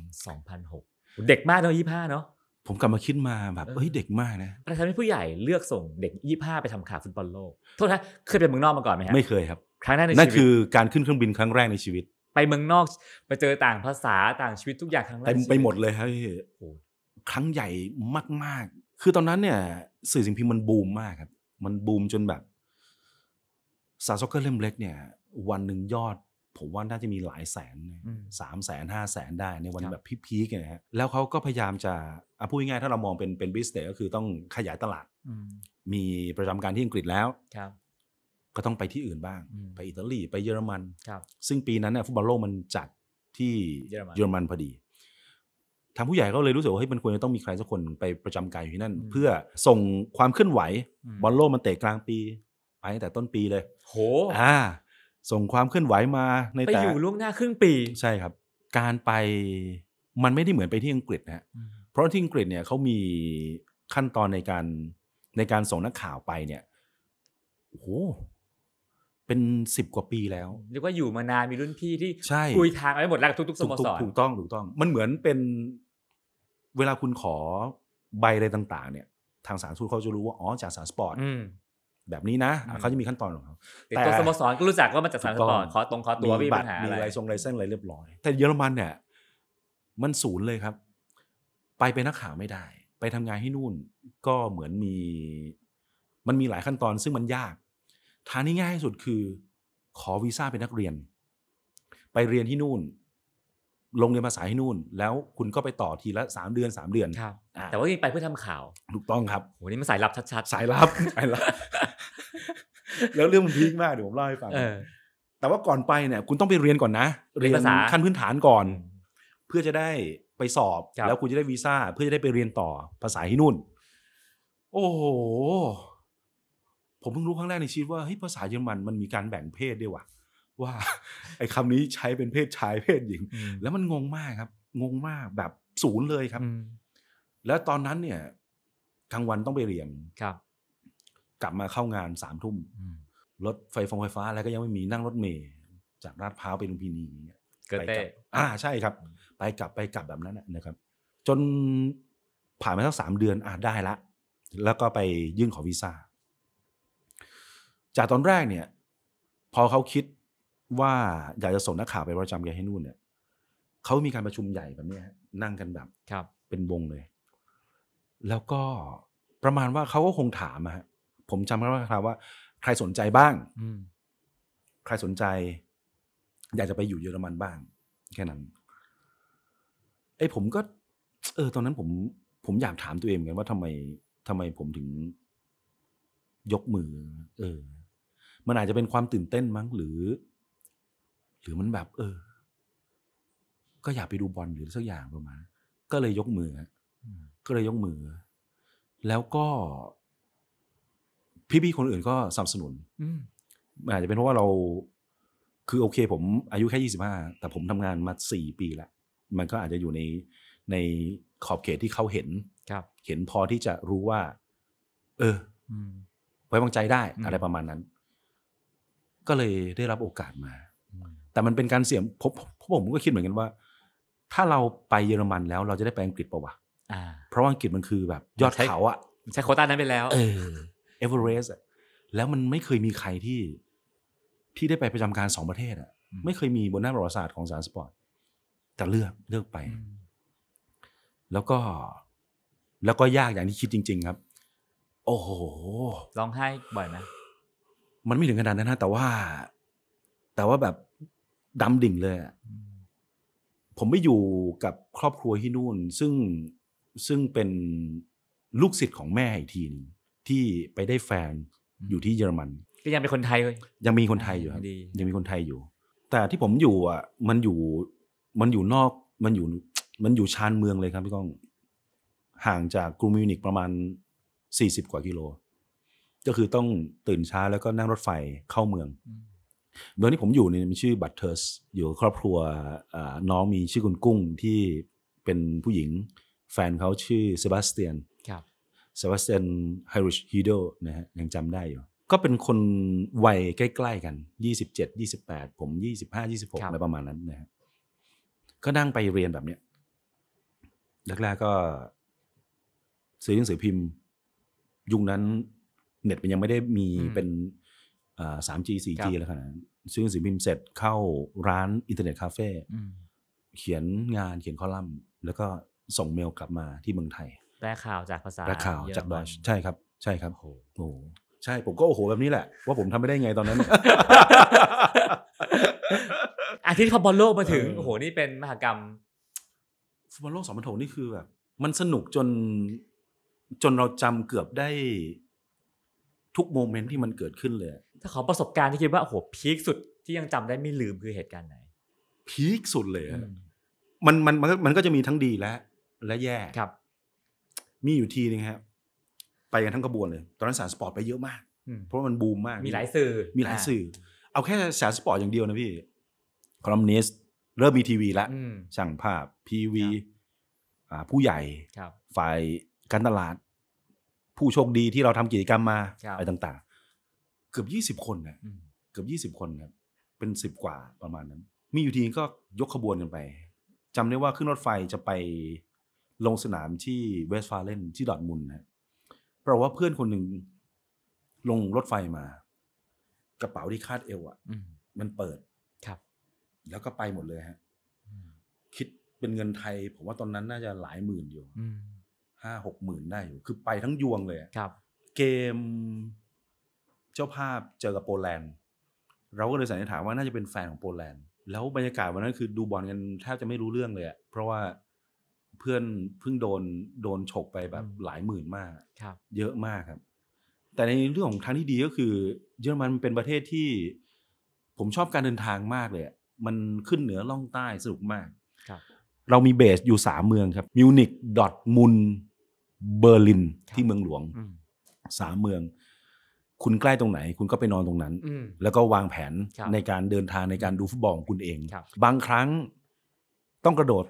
2006 เด็กมากเนาะ25 เนาะผมกลับมาคิดมาแบบเออเอ้ยเด็กมากนะอะไรทำให้ผู้ใหญ่เลือกส่งเด็ก 25 ไปทำข่าวฟุตบอลโลกโทษนะเคยไปเมืองนอกมาก่อนไหมฮะไม่เคยครับครั้งแรกในนั่นชีวิตคือการขึ้นเครื่องบินครั้งแรกในชีวิต ไปเมืองนอกไปเจอต่างภาษาต่างชีวิตทุกอย่างครั้งแรกเต็มในชีวิตไปหมดเลยครับพี่โอ้ครั้งใหญ่มากๆ คือตอนนั้นเนี่ย สื่อสิ่งพิมพ์มันบูมมากครับ มันบูมจนแบบสตาร์ซอคเก้อร์เล่มเล็กเนี่ย วันหนึ่งยอด ผมว่าน่าจะมีหลายแสนนะอืมสามแสนห้าแสนได้ในวันครับแบบ peak ๆนะฮะแล้วเขาก็พยายามจะอะพูดง่ายๆถ้าเรามองเป็นเป็น business ก็คือต้องขยายตลาดอืมมีประจำการที่อังกฤษแล้วครับ ก็ต้องไปที่อื่นบ้างอืมไปอิตาลีไปเยอรมันครับซึ่งปีนั้นเนี่ยฟุตบอลโลกมันจัดที่เยอรมันเยอรมันพอดีทางผู้ใหญ่ก็เลยรู้สึกว่าเฮ้ยมันควรจะต้องมีใครสักคนไปประจำการอยู่ที่นั่นอืมเพื่อส่งความเคลื่อนไหวอืมบอลโลกมันเตะกลางปีไปตั้งแต่ต้นปีเลย โหอ่า ส่งความเคลื่อนไหวมาในไปแต่อยู่ล่วงหน้าครึ่งปี ใช่ครับ การไปมันไม่ได้เหมือนไปที่อังกฤษนะฮะอืมเพราะที่อังกฤษเนี่ยเขามีขั้นตอนในการในการส่งนักข่าวไปเนี่ยโอ้โห เป็นสิบกว่าปีแล้วเรียกว่าอยู่มานานมีรุ่นพี่ที่ใช่คุยทางเอาไว้หมดแล้วกับทุกๆสถูกโมถูสกรถูกต้องถูกต้อง มันเหมือนเป็นเวลาคุณขอใบอะไรต่าง ๆ เนี่ย ทางสารทูตเขาจะรู้ว่าอ๋อจากสารสปอร์ตอืมแบบนี้นะอะอืมเขาจะมีขั้นตอนของเขาแต่ตัวสโมสรก็รู้จักว่ามาจากสารสถูกปต้อองร์ตขอตรงขอตัวไม่มีบัปัตญรหามีอะไรอะไรทรงไรเส้นอะไรเรียบร้อย แต่เยอรมันเนี่ย มันศูนย์เลยครับ ไปเป็นนักข่าวไม่ได้ ไปทำงานที่นู่นก็เหมือนมี มันมีหลายขั้นตอนซึ่งมันยาก ทางที่ง่ายที่สุดคือ ขอวีซ่าเป็นนักเรียน ไปเรียนที่นู่น ลงเรียนภาษาที่นู่น แล้วคุณก็ไปต่อทีละสามเดือนสามเดือนครับอ่าแต่ว่านี่ไปเพื่อทำข่าวถูกต้องครับโหนี่มันสายลับชัดๆ สายลับสายลับ แล้วเรื่องมันพีคมากเดี๋ยวผมเล่าให้ฟังเออแต่ว่าก่อนไปเนี่ย คุณต้องไปเรียนก่อนนะ เรียนภาษาขั้นพื้นฐานก่อน เพื่อจะได้ไปสอบครับแล้วคุณจะได้วีซ่า เพื่อจะได้ไปเรียนต่อภาษาที่นู่น โอ้โห ผมเพิ่งรู้ครั้งแรกในชีวิตว่าเฮ้ยภาษาเยอรมันมันมีการแบ่งเพศด้วยว่ะว่าไอ้คำนี้ใช้เป็นเพศชายเพศหญิงอืมแล้วมันงงมากครับ งงมากแบบศูนย์เลยครับอืมแล้วตอนนั้นเนี่ยกลางวันต้องไปเรียนครับ กลับมาเข้างานสามทุ่มอืมรถไฟฟงไฟฟ้าอะไรก็ยังไม่มีนั่งรถเมย์จากลาดพร้าวไปลุมพินีอย่างเงี้ยเกิดไปเต้กลับอ่าใช่ครับ ไปกลับไปกลับแบบนั้นน่ะนะครับ จนผ่านมาสักสามเดือนอ่าได้ละ แล้วก็ไปยื่นขอวีซ่า จากตอนแรกเนี่ย พอเขาคิดว่าอยากจะส่งนักข่าวไปประจำแกให้นู่นเนี่ยเขามีการประชุมใหญ่แบบเนี้ยฮะนั่งกันแบบครับ เป็นวงเลย แล้วก็ประมาณว่าเขาก็คงถามอะฮะผมจำได้ว่าครับว่า ใครสนใจบ้างอืมใครสนใจ อยากจะไปอยู่เยอรมันบ้าง แค่นั้นไอ้ผมก็ เออ ตอนนั้นผม ผมอยากถามตัวเองเหมือนกันว่าทำไมทำไมผมถึงยกมือ เออ มันอาจจะเป็นความตื่นเต้นมั้งหรือ หรือมันแบบ เออ ก็อยากไปดูบอลหรือสักอย่างประมาณนั้นก็เลยยกมือฮะอืมก็เลยยกมือ แล้วก็ พี่ๆคนอื่นก็สนับสนุนอืมมันอาจจะเป็นเพราะว่าเรา คือโอเค ผมอายุแค่ยี่สิบห้าแต่ผมทำงานมาสี่ปีแล้วมันก็อาจจะอยู่ในในขอบเขตที่เขาเห็นครับ เห็นพอที่จะรู้ว่า เอออืมไว้วางใจได้อืมอะไรประมาณนั้น ก็เลยได้รับโอกาสมาอืมแต่มันเป็นการเสี่ยงผมผมผมก็คิดเหมือนกันว่า ถ้าเราไปเยอรมันแล้วเราจะได้ไปอังกฤษปะวะอ่าเพราะว่าอังกฤษมันคือแบบยอดใช่เขาอะใช้โควต้านั้นไปแล้ว เออเอเวอเรสต์อะแล้วมันไม่เคยมีใครที่ที่ได้ไปประจำการสองประเทศอะอืมไม่เคยมีบนหน้าประวัติศาสตร์ของสยามสปอร์ตแต่เลือกเลือกไปอืมแล้วก็แล้วก็ยากอย่างที่คิดจริง ๆ ครับ โอ้โหร้องไห้บ่อยไหม มันไม่ถึงขนาดนั้นนะแต่ว่า แต่ว่าแบบดำดิ่งเลยอะอืมผมไปอยู่กับครอบครัวที่นู่น ซึ่งซึ่งเป็นลูกศิษย์ของแม่อีกทีหนึงที่ไปได้แฟนอยู่ที่เยอรมัน ก็ยังเป็นคนไทยเลย ยังมีคนไทยอยู่ครับดี ยังมีคนไทยอยู่ แต่ที่ผมอยู่อะ มันอยู่มันอยู่นอกมันอยู่ มันอยู่ชานเมืองเลยครับพี่ก้อง ห่างจากกรุงมิวนิกประมาณสี่สิบกว่ากิโล ก็คือต้องตื่นเช้าแล้วก็นั่งรถไฟเข้าเมืองอืมเมืองที่ผมอยู่เนี่ยมันชื่อบัตเทอร์สอยู่กับครอบครัวอ่าน้องมีชื่อคุณกุ้งที่เป็นผู้หญิง แฟนเขาชื่อเซบาสเตียนครับเซบาสเตียนไฮริชฮีโดนะฮะยังจำได้อยู่ ก็เป็นคนวัยใกล้ ๆ กัน 27 28 ผม 25 26อะไรประมาณนั้นนะฮะก็นั่งไปเรียนแบบเนี้ยแรกๆก็ซื้อหนังสือพิมพ์ ยุคนั้น เน็ตมันยังไม่ได้มีอืมเป็นอ่า 3G 4G ครับอะไรขนาดนั้นซื้อหนังสือพิมพ์เสร็จเข้าร้านอินเทอร์เน็ตคาเฟ่อืมเขียนงานเขียนคอลัมน์ แล้วก็ส่งเมลกลับมาที่เมืองไทยแปลข่าวจากภาษาและข่าวเยอรจากดมัอนชใช่ครับ ใช่ครับโอ้โหโอ้โหใช่ผมก็โอ้โหแบบนี้แหละ ว่าผมทำไม่ได้ไงตอนนั้นอาทิตย์คอมบอลโลกมาถึงเออโอ้โหนี่เป็นมหกรรมฟุตบอลโลกสองพันหกนี่คือแบบมันสนุกจนจนเราจำเกือบได้ ทุก moment ที่มันเกิดขึ้นเลย ถ้าขอประสบการณ์ที่คิดว่าโอ้โห peak สุดที่ยังจำได้ไม่ลืมคือเหตุการณ์ไหน peak สุดเลยอะอืมมันมันมันก็มันก็จะมีทั้งดีและ และแย่ครับ มีอยู่ทีนึงครับไปกันทั้งกระบวนเลย ตอนนั้นสยามสปอร์ตไปเยอะมากอืมเพราะว่ามันบูมมาก มีหลายสื่อมีหลายสื่อ เอาแค่สยามสปอร์ตอย่างเดียวนะพี่คอลัมนิสต์เริ่มมีทีวีแล้วอืมช่างภาพทีวีครับอ่าผู้ใหญ่ครับฝ่ายการตลาด ผู้โชคดีที่เราทำกิจกรรมมาครับ อะไรต่างๆ เกือบยี่สิบคนนะอืมเกือบยี่สิบคนครับเป็นสิบกว่าประมาณนั้น มีอยู่ทีก็ยกขบวนกันไปจำได้ว่าขึ้นรถไฟจะไปลงสนามที่เวสต์ฟาเลนที่ดอร์ทมุนด์นะเพราะว่าเพื่อนคนหนึ่งลงรถไฟมา กระเป๋าที่คาดเอวอะอืม มันเปิดครับ แล้วก็ไปหมดเลยฮะ อืมคิดเป็นเงินไทย ผมว่าตอนนั้นน่าจะหลายหมื่นอยู่ อืม ห้าหกหมื่นได้อยู่ คือไปทั้งยวงเลยอะครับ เกมเจ้าภาพเจอกับโปแลนด์ เราก็เลยสันนิษฐานว่าน่าจะเป็นแฟนของโปแลนด์ แล้วบรรยากาศวันนั้นคือดูบอลกันแทบจะไม่รู้เรื่องเลยอะเพราะว่าเพื่อนเพิ่งโดนโดนฉกไปแบบอืมหลายหมื่นมาก ครับ เยอะมากครับ แต่ในเรื่องของทางที่ดีก็คือ เยอรมันเป็นประเทศที่ ผมชอบการเดินทางมากเลยอะมันขึ้นเหนือล่องใต้สนุกมาก ครับ เรามีเบสอยู่สามเมืองครับมิวนิกดอทมุน เบอร์ลินครับที่เมืองหลวงอืมสามเมือง คุณใกล้ตรงไหน คุณก็ไปนอนตรงนั้นอืมแล้วก็วางแผนครับในการเดินทางในการดูฟุตบอลของคุณเองครับบางครั้งต้องกระโดด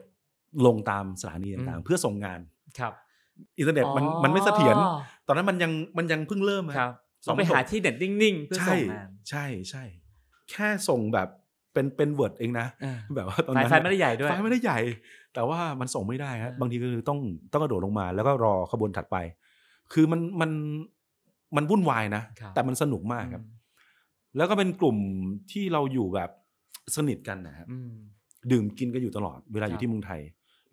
ลงตามสถานีต่าง ๆ อืๆมเพื่อส่งงานครับ อินเทอร์เน็ตมันอ๋อมันไม่เสถียรตอนนั้นมันยังมันยังเพิ่งเริ่มอะครับสองงไปพันหก ต้องไปหาที่เน็ตนิ่งๆเพื่อใช่ส่งงานใช่ใช่ แค่ส่งแบบ เป็นเป็น Word เองนะอ่าแบบว่าตอนนั้ล์นไฟล์ ไฟล์ไม่ได้ใหญ่ด้วยไฟล์ไม่ได้ใหญ่ แต่ว่ามันส่งไม่ได้ครับอ่าบางทีก็คือต้องต้องกระโดดลงมา แล้วก็รอขบวนถัดไป คือมันมันมันวุ่นวายนะครับแต่มันสนุกมากครับ แล้วก็เป็นกลุ่มที่เราอยู่แบบสนิทกันนะครับอืมดื่มกินกันอยู่ตลอดเวลาครัยู่ที่เมืองไทย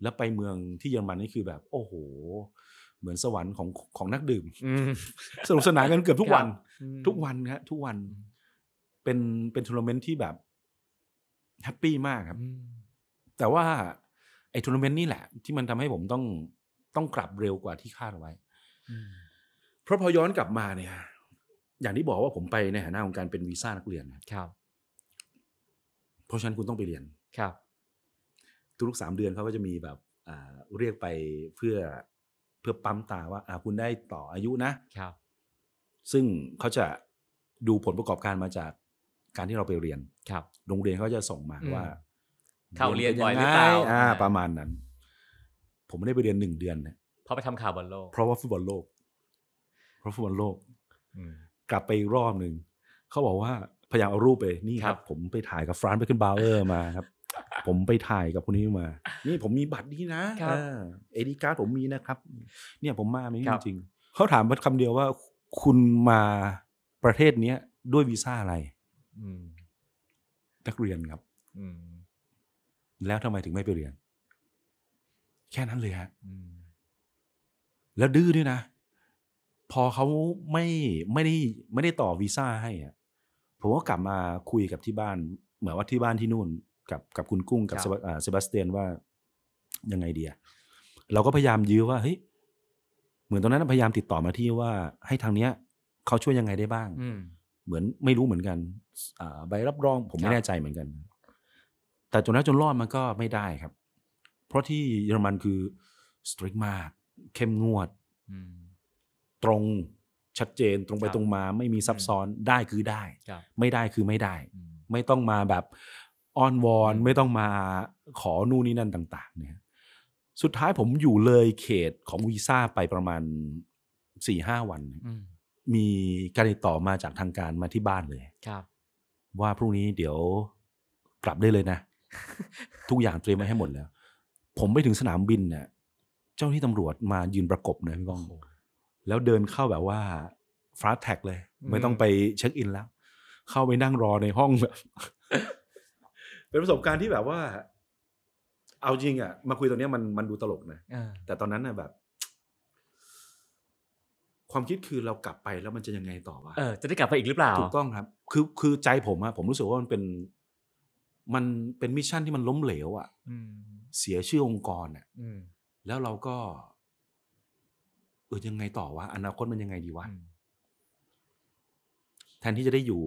แล้วไปเมืองที่เยอรมันนี่คือแบบ โอ้โห เหมือนสวรรค์ของของนักดื่มอืมสนุกสนานกันเกือบทุกวันอืมทุกวันครับทุกวันอืมเป็นเป็นทัวร์นาเมนต์ที่แบบ แฮปปี้มากครับอืมแต่ว่าไอ้ทัวร์นาเมนต์นี่แหละ ที่มันทำให้ผมต้องต้องกลับเร็วกว่าที่คาดเอาไว้อืมเพราะพอย้อนกลับมาเนี่ย อย่างที่บอกว่าผมไปในฐานะของการเป็นวีซ่านักเรียนนะครับ เพราะฉะนั้นคุณต้องไปเรียนครับ ทุกๆสามเดือนเขาก็จะมีแบบอ่าเรียกไปเพื่อเพื่อปั๊มตาว่าอ่าคุณได้ต่ออายุนะครับ ซึ่งเขาจะดูผลประกอบการมาจาก การที่เราไปเรียนครับ โรงเรียนเขาจะส่งมาอืมว่าเข้าเรียนป็บ่อยงหรือไงเปล่าอ่าอ่า ประมาณนั้น ผมไม่ได้ไปเรียนหนึ่งเดือนนะเพราะไปทำข่าวบอลโลก เพราะว่าฟุตบอลโลก เพราะฟุตบอลโลกอืมกลับไปอีกรอบหนึ่งเขาบอกว่าพยายามเอารูปไปนี่ครับครับผมไปถ่ายกับฟรานซ์เบคเกนบาวเออร์มาครับ ผมไปถ่ายกับคนนี้มา นี่ผมมีบัตรนี้นะครับ AD card ผมมีนะครับ เนี่ยผมมาไม่ครับจริงๆเขาถามมาคำเดียวว่าคุณมาประเทศเนี้ยด้วยวีซ่าอะไรอืม นักเรียนครับอืมแล้วทำไมถึงไม่ไปเรียน แค่นั้นเลยฮะอืมแล้วดื้อด้วยนะ พอเขาไม่ไม่ได้ไม่ได้ต่อวีซ่าให้อะผมก็กลับมาคุยกับที่บ้าน เหมือนว่าที่บ้านที่นู่น กับกับคุณกุ้งกับครับเซบาอ่าเซบาสเตียนว่ายังไงดีอะเราก็พยายามยื้อว่าเฮ้ยเหมือนตอนนั้นพยายามติดต่อมาที่ว่าให้ทางเนี้ยเขาช่วยยังไงได้บ้างอืม เหมือนไม่รู้เหมือนกันอ่าใบรับรองผมครัไม่บแน่ใจเหมือนกัน แต่จนนั้นจนรอดมันก็ไม่ได้ครับ เพราะที่เยอรมันคือสตริกมาก เข้มงวดอืมตรงชัดเจนตรงไปครับตรงมา ไม่มีซับซ้อนได้คือได้ครับไม่ได้คือไม่ได้อืมไม่ต้องมาแบบอ้อนวอนอืมไม่ต้องมาขอนู่นนี่นั่นต่าง ๆ เนี่ย สุดท้ายผมอยู่เลยเขตของวีซ่าไปประมาณสี่ห้าวันอื มมีการติดต่อมาจากทางการมาที่บ้านเลย ครับ ว่าพรุ่งนี้เดี๋ยวกลับได้เลยนะ ทุกอย่างเตรียมไว้ให้หมดแล้ว ผมไปถึงสนามบินเนี่ยเจ้าหน้าที่ตำรวจมายืนประกบนะพี่ก้องโอ้โหแล้วเดินเข้าแบบว่าฟาสแท็กเลยอืมไม่ต้องไปเช็คอินแล้ว เข้าไปนั่งรอในห้องแบบ เป็นประสบการณ์ที่แบบว่า เอาจริงอะ มาคุยตรงเนี้ยมันมันดูตลกนะเออแต่ตอนนั้นน่ะแบบ ความคิดคือเรากลับไปแล้วมันจะยังไงต่อวะเออจะได้กลับไปอีกหรือเปล่า ถูกต้องครับ คือคือใจผมอะผมรู้สึกว่ามันเป็น มันเป็นมิชชั่นที่มันล้มเหลวอะอืมเสียชื่อองค์กรอะอืมแล้วเราก็เออยังไงต่อวะอนาคตมันยังไงดีวะอืมแทนที่จะได้อยู่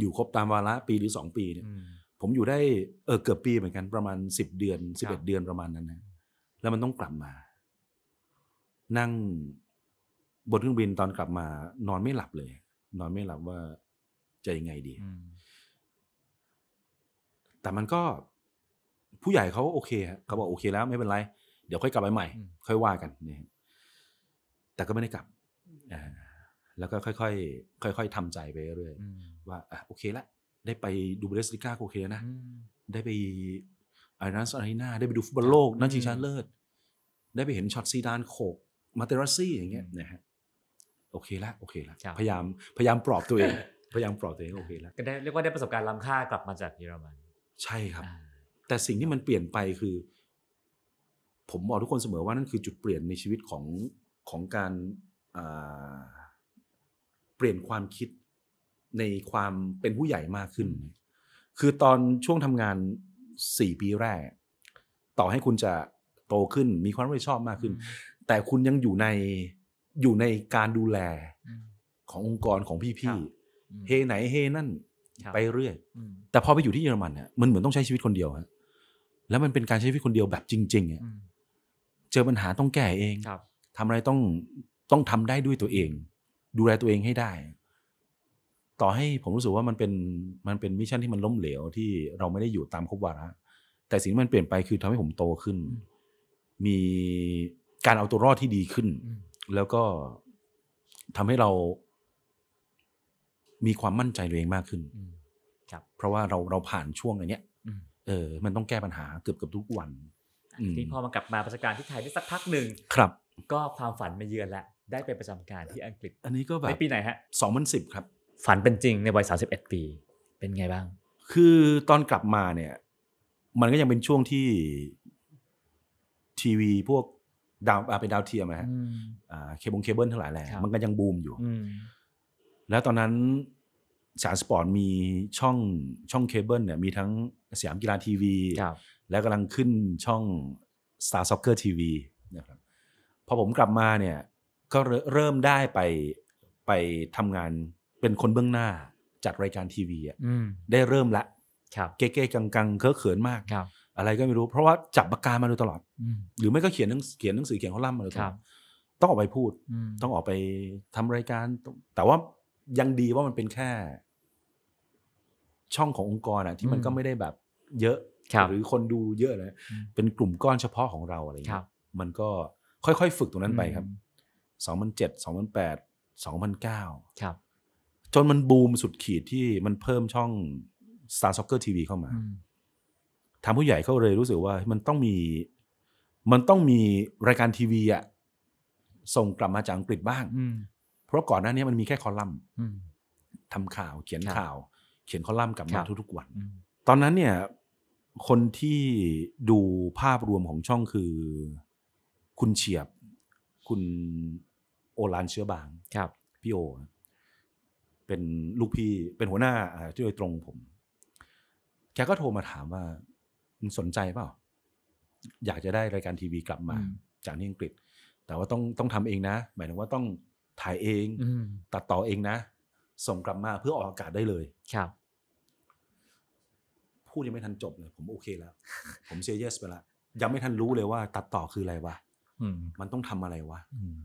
อยู่ครบตามวาระปีหรือสองปีเนี่ย อืม ผมอยู่ได้เออเกือบปีเหมือนกันประมาณสิบเดือนสิบครัเอ็ดบ เดือนประมาณนั้นนะแล้วมันต้องกลับมา นั่ง บนเครื่องบินตอนกลับมา นอนไม่หลับเลย นอนไม่หลับว่าจะยังไงดีอืมแต่มันก็ผู้ใหญ่เขาโอเคฮะเขาบอกโอเคแล้วไม่เป็นไร เดี๋ยวค่อยกลับไปใหม่อืมค่อยว่ากันเนี่ยแต่ก็ไม่ได้กลับอ่าแล้วก็ค่อยๆค่อยๆทำใจไปเรื่อยอืมๆว่าอะโอเคละ ได้ไปดูเบลสลิก้าก็โอเคนะอืมได้ไป Allianz Arena ได้ไปดูฟุตบอลโลก นั่นชิงชนะอืมเลิศ ได้ไปเห็นช็อตซีดานโขกมาเตราซี่อย่างเงี้ยอืมนะฮะ โอเคละโอเคละครับพยายามพยายามปลอบตัวเองพยายามปลอบตัวเองโอเคละก็ได้เรียกว่าได้ประสบการณ์ล้ำค่ากลับมาจากเยอรมัน ใช่ครับอ่าแต่สิ่งที่มันเปลี่ยนไปคือ ผมบอกทุกคนเสมอว่านั่นคือจุดเปลี่ยนในชีวิตของของการอ่าเปลี่ยนความคิดในความเป็นผู้ใหญ่มากขึ้น คือตอนช่วงทำงานสี่ปีแรก ต่อให้คุณจะโตขึ้นมีความรับผิดชอบมากขึ้น แต่คุณยังอยู่ใน อยู่ในการดูแลอืมขององค์กรของครัพี่บอืมๆเฮไหนเฮนั่นครับไปเรื่อยอืมแต่พอไปอยู่ที่เยอรมันเนี่ยมันเหมือนต้องใช้ชีวิตคนเดียวฮะแล้วมันเป็นการใช้ชีวิตคนเดียวแบบจริงๆอะอืมเจอปัญหาต้องแก้เองครับทำอะไรต้องต้องทำได้ด้วยตัวเอง ดูแลตัวเองให้ได้ ต่อให้ผมรู้สึกว่ามันเป็นมันเป็นมิชชั่นที่มันล้มเหลวที่เราไม่ได้อยู่ตามครบวาระแต่สิ่งที่มันเปลี่ยนไปคือทำให้ผมโตขึ้นอืมมีการเอาตัวรอดที่ดีขึ้นอืม แล้วก็ทำให้เรามีความมั่นใจตัวเองมากขึ้นอืมครับ เพราะว่าเราเราผ่านช่วงอันเนี้ยอืมเออ มันต้องแก้ปัญหาเกือบเกือบทุกวันอืมทีนี้พอมากลับมาประสบการณ์ที่ไทยได้สักพักหนึ่งครับ ก็ความฝันมาเยือนแล้วได้ไปประจำการที่อังกฤษ อันนี้ก็แบบในปีไหนฮะสองพันสิบครับ ฝันเป็นจริงในวัย31ปี เป็นไงบ้าง คือตอนกลับมาเนี่ย มันก็ยังเป็นช่วงที่ทีวีพวก ดาวอ่าเป็นดาวเทียมนะฮะอืมอ่าเคเบิลเคเบิลทั้งหลายแหละครับมันก็ยังบูมอยู่อืมแล้วตอนนั้นสยามสปอร์ตมีช่องช่องเคเบิลเนี่ยมีทั้งสยามกีฬาทีวีครับแล้วกำลังขึ้นช่อง Star Soccer TV นะครับพอผมกลับมาเนี่ยก็เริ่เริ่มได้ไปไปทำงานเป็นคนเบื้องหน้าจัดรายการทีวีอะอืมได้เริ่มละครับเก๊ๆกังๆเคอะเขินมากครับ อะไรก็ไม่รู้ เพราะว่าจับปากกามาโดยตลอดอืมหรือไม่ก็เขียนหนังเขียนหนังสือเขียนคอลัมน์มาโดยตลอดครับต้องออกไปพูดอืมต้องออกไปทำรายการ แต่ว่ายังดีว่ามันเป็นแค่ ช่องขององค์กรอะที่มันอืมก็ไม่ได้แบบเยอะครับหรือคนดูเยอะเลยอืมเป็นกลุ่มก้อนเฉพาะของเราอะไรครัเงี้บยมันก็ค่อยๆ ฝึกตรงนั้นไปครับอืมสองพันเจ็ดสองพันแปดสองพันเก้าครับจนมันบูมสุดขีดที่มันเพิ่มช่อง Star Soccer TV เข้ามาอืม ทางผู้ใหญ่เขาเลยรู้สึกว่ามันต้องมีมันต้องมีรายการทีวีอะส่งกลับมาจากอังกฤษบ้างอืมเพราะก่อนหน้านี้มันมีแค่คอลัมน์อืมทำข่าว เขียนครับข่าว เขียนคอลัมน์กลับคมารับทุกๆวันอืมตอนนั้นเนี่ย คนที่ดูภาพรวมของช่องคือ คุณเฉียบ คุณโอลานเชื้อบางครับ พี่โอ เป็นลูกพี่เป็นหัวหน้าอ่าที่โดยตรงผม แกก็โทรมาถามว่า มึงสนใจเปล่า อยากจะได้รายการทีวีกลับมาอืมจากที่อังกฤษ แต่ว่าต้องต้องทำเองนะ หมายถึงว่าต้องถ่ายเองอืมตัดต่อเองนะ ส่งกลับมาเพื่อออกอากาศได้เลย ครับ พูดยังไม่ทันจบเลย ผมโอเคแล้ว ผมเซ y เยสไปละ ยังไม่ทันรู้เลยว่า ตัดต่อคืออะไรวะอืมมันต้องทำอะไรวะอืม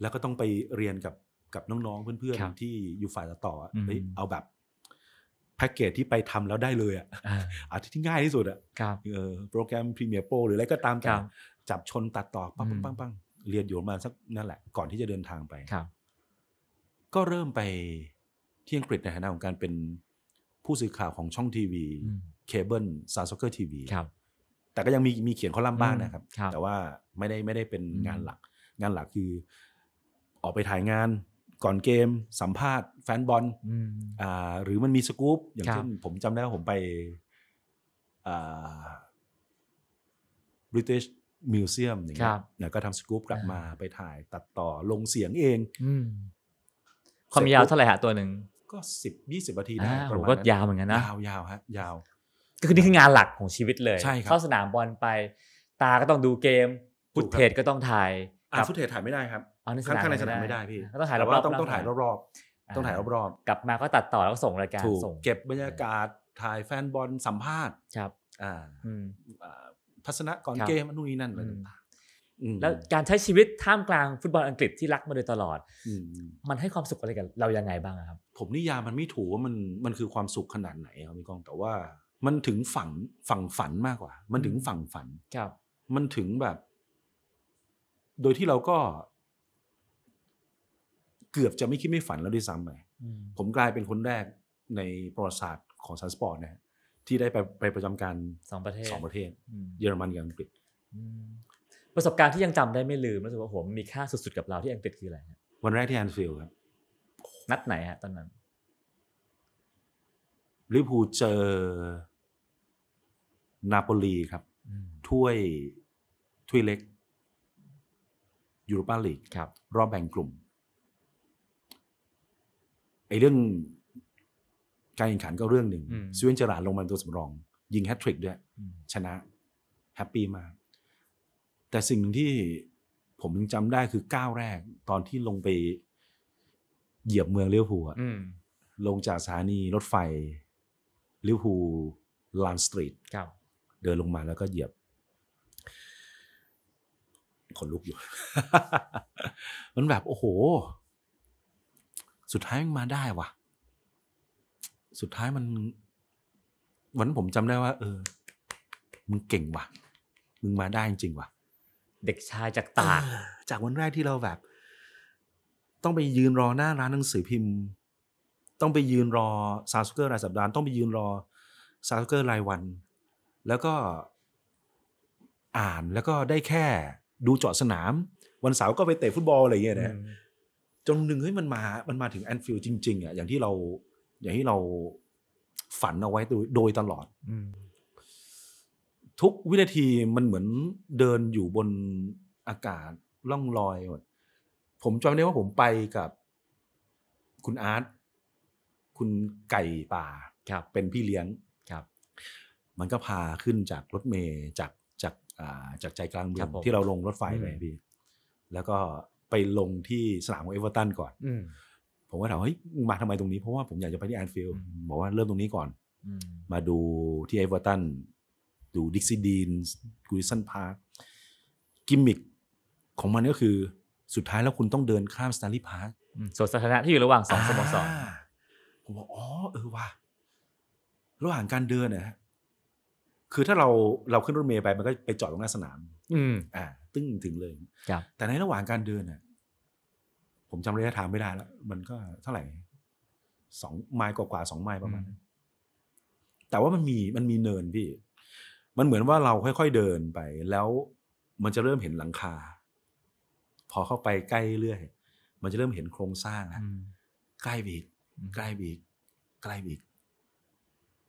แล้วก็ต้องไปเรียนกับกับน้องๆเพื่อนครับๆที่อยู่ฝ่ายตัดต่ออะอืมเฮ้ยเอาแบบแแพ็กเกจที่ไปทำแล้วได้เลยอะอ่าอาที่ง่ายที่สุดอะครับเออโปรแกรม Premiere Pro หรืออะไรก็ตามครับแต่จับชนตัดต่อปังอืมปังปังปังเรียนอยู่ประมาณสักนั่นแหละ ก่อนที่จะเดินทางไปครับ ก็เริ่มไปที่อังกฤษในฐานะของการเป็นผู้สื่อข่าวของช่องทีวีอืมเคเบิล Star Soccer TV ครับแต่ก็ยังมีมีเขียนคอลัมน์บ้างอืมนะครับครับ แต่ว่าไม่ได้ไม่ได้เป็นอืมงานหลัก งานหลักคือ ออกไปถ่ายงาน ก่อนเกมสัมภาษณ์แฟนบอลอืมอ่า หรือมันมีสกู๊ปอย่างครับเช่นผมจำได้ว่าผมไปอ่า British Museum อย่างคเงี้รัยบแล้วก็ทำสกู๊ปกลับมาอ่าไปถ่ายตัดต่อลงเสียงเองอืมความยาวเท่าไหร่ฮะตัวหนึ่งก็สิบยี่สิบนาทีได้อ่าประโหมาณก็นั้นยาวเหมือนกันนะ ยาวยาวฮะยาว ก็คือนี่คืองานหลักของชีวิตเลยใช่ครับเข้าสนามบอลไป ตาก็ต้องดูเกมถูฟุกตครับเทจก็ต้องถ่ายอ่ากับฟุตเทจถ่ายไม่ได้ครับ อ๋อในสข้างนามข้างในสไม่นามได้ไม่ได้พี่ก็ต้องถ่ายแต่ว่ารอบๆต้องรอบต้องถ่ายรอบๆต้องถ่ายรอบกลับมาก็ตัดต่อแล้วก็ส่งรายการๆถูกส่งเก็บบรรยากาศถ่ายแฟนบอลสัมภาษณ์ครับ อ่าอืมอ่าทัศนะก่อนครับเกมนู่นนี่นั่นอะไรอืมต่างๆอืมแล้วการใช้ชีวิตท่ามกลางฟุตบอลอังกฤษที่รักมาโดยตลอดอืมมันให้ความสุขอะไรกับเรายังไงบ้างอะครับ ผมนิยามมันไม่ถูกว่ามันมันคือความสุขขนาดไหนครับพี่ก้องแต่ว่า มันถึงฝันฝั่งฝันมากกว่า มันถึงฝั่งฝันครับ มันถึงแบบ โดยที่เราก็ เกือบจะไม่คิดไม่ฝันแล้วด้วยซ้ำไปอืมผมกลายเป็นคนแรกในประวัติศาสตร์ของสยามสปอร์ตนะฮะที่ได้ไปไปประจำการสองประเทศสองประเทศอืมเยอรมันกับอังกฤษอืมประสบการณ์ที่ยังจำได้ไม่ลืมรู้สึกว่าโหมันมีค่าสุดๆกับเราที่อังกฤษคืออะไรฮะวันแรกที่แอนฟิลด์ครับนัดไหนฮะตอนนั้นลิเวอร์พูลเจอ นาโปลีครับอืมถ้วยถ้วยเล็กยูโรปาลีกครับรอบแบ่งกลุ่ม ไอ้เรื่องการแข่งขันก็เรื่องหนึ่งอืม สตีเวนเจอร์ราร์ดลงมาเป็นตัวสำรอง ยิงแฮตทริกด้วยอืมชนะแฮปปี้มาก แต่สิ่งหนึ่งที่ผมยังจำได้คือก้าวแรก ตอนที่ลงไปเหยียบเมืองลิเวอร์พูลอะอืมลงจากสถานีรถไฟลิเวอร์พูล Lime Street ครับ เดินลงมาแล้วก็เหยียบขนลุกอยู่ มันแบบโอ้โห สุดท้ายมันมาได้ว่ะสุดท้ายมัน วันนั้นผมจำได้ว่า เออ มึงเก่งว่ะมึงมาได้จริงๆว่ะเด็กชายจากตากเออจากวันแรกที่เราแบบ ต้องไปยืนรอหน้าร้านหนังสือพิมพ์ ต้องไปยืนรอ Star Soccer รายสัปดาห์ต้องไปยืนรอ Star Soccer รายวัน แล้วก็อ่านแล้วก็ได้แค่ดูเจาะสนาม วันเสาร์ก็ไปเตะฟุตบอลอะไรอย่างเงี้ยนะ จนหนึ่งเฮ้ยมันมา มันมาถึงแอนฟิลด์จริงๆอะอย่างที่เรา อย่างที่เราฝันเอาไว้โดยโดยตลอดอืมทุกวินาทีมันเหมือนเดินอยู่บนอากาศล่องลอยหมดผมจำได้ว่าผมไปกับคุณอาร์ตคุณไก่ป่าครับเป็นพี่เลี้ยงครับ มันก็พาขึ้นจากรถเมย์จากจากอ่าจากใจกลางเมืครัองบผมที่เราลงรถไฟไปอืมพี่ แล้วก็ ไปลงที่สนามของเอเวอร์ตันก่อนอืมผมก็ถามว่าเฮ้ยมึงมาทำไมตรงนี้เพราะว่าผมอยากจะไปที่แอนฟิลด์อืมบอกว่าเริ่มตรงนี้ก่อนอืมมาดูที่เอเวอร์ตันดูดิกซี่ดีนกูริสันพาร์คกิมมิคของมันก็คือสุดท้ายแล้วคุณต้องเดินข้ามสแตนลีย์พาร์คอืมสวนสาธารณะที่อยู่ระหว่างสองสโมสรผมบอกอ๋อเออว่ะระหว่างการเดินนะฮะคือถ้าเราเราขึ้นรถเมล์ไปมันก็ไปจอดตรงหน้าสนาม อืมอ่า ตึ้งถึงเลยครับแต่ในระหว่างการเดินน่ะผมจำระยะทางไม่ได้แล้ว มันก็เท่าไหร่สองไมล์กว่าๆสองไมล์ประมาณนั้นแต่ว่ามันมีมันมีเนินพี่ มันเหมือนว่าเราค่อยๆเดินไป แล้วมันจะเริ่มเห็นหลังคา พอเข้าไปใกล้เรื่อยมันจะเริ่มเห็นโครงสร้างนะอืมใกล้ไปอีกอืมใกล้ไปอีกใกล้ไปอีก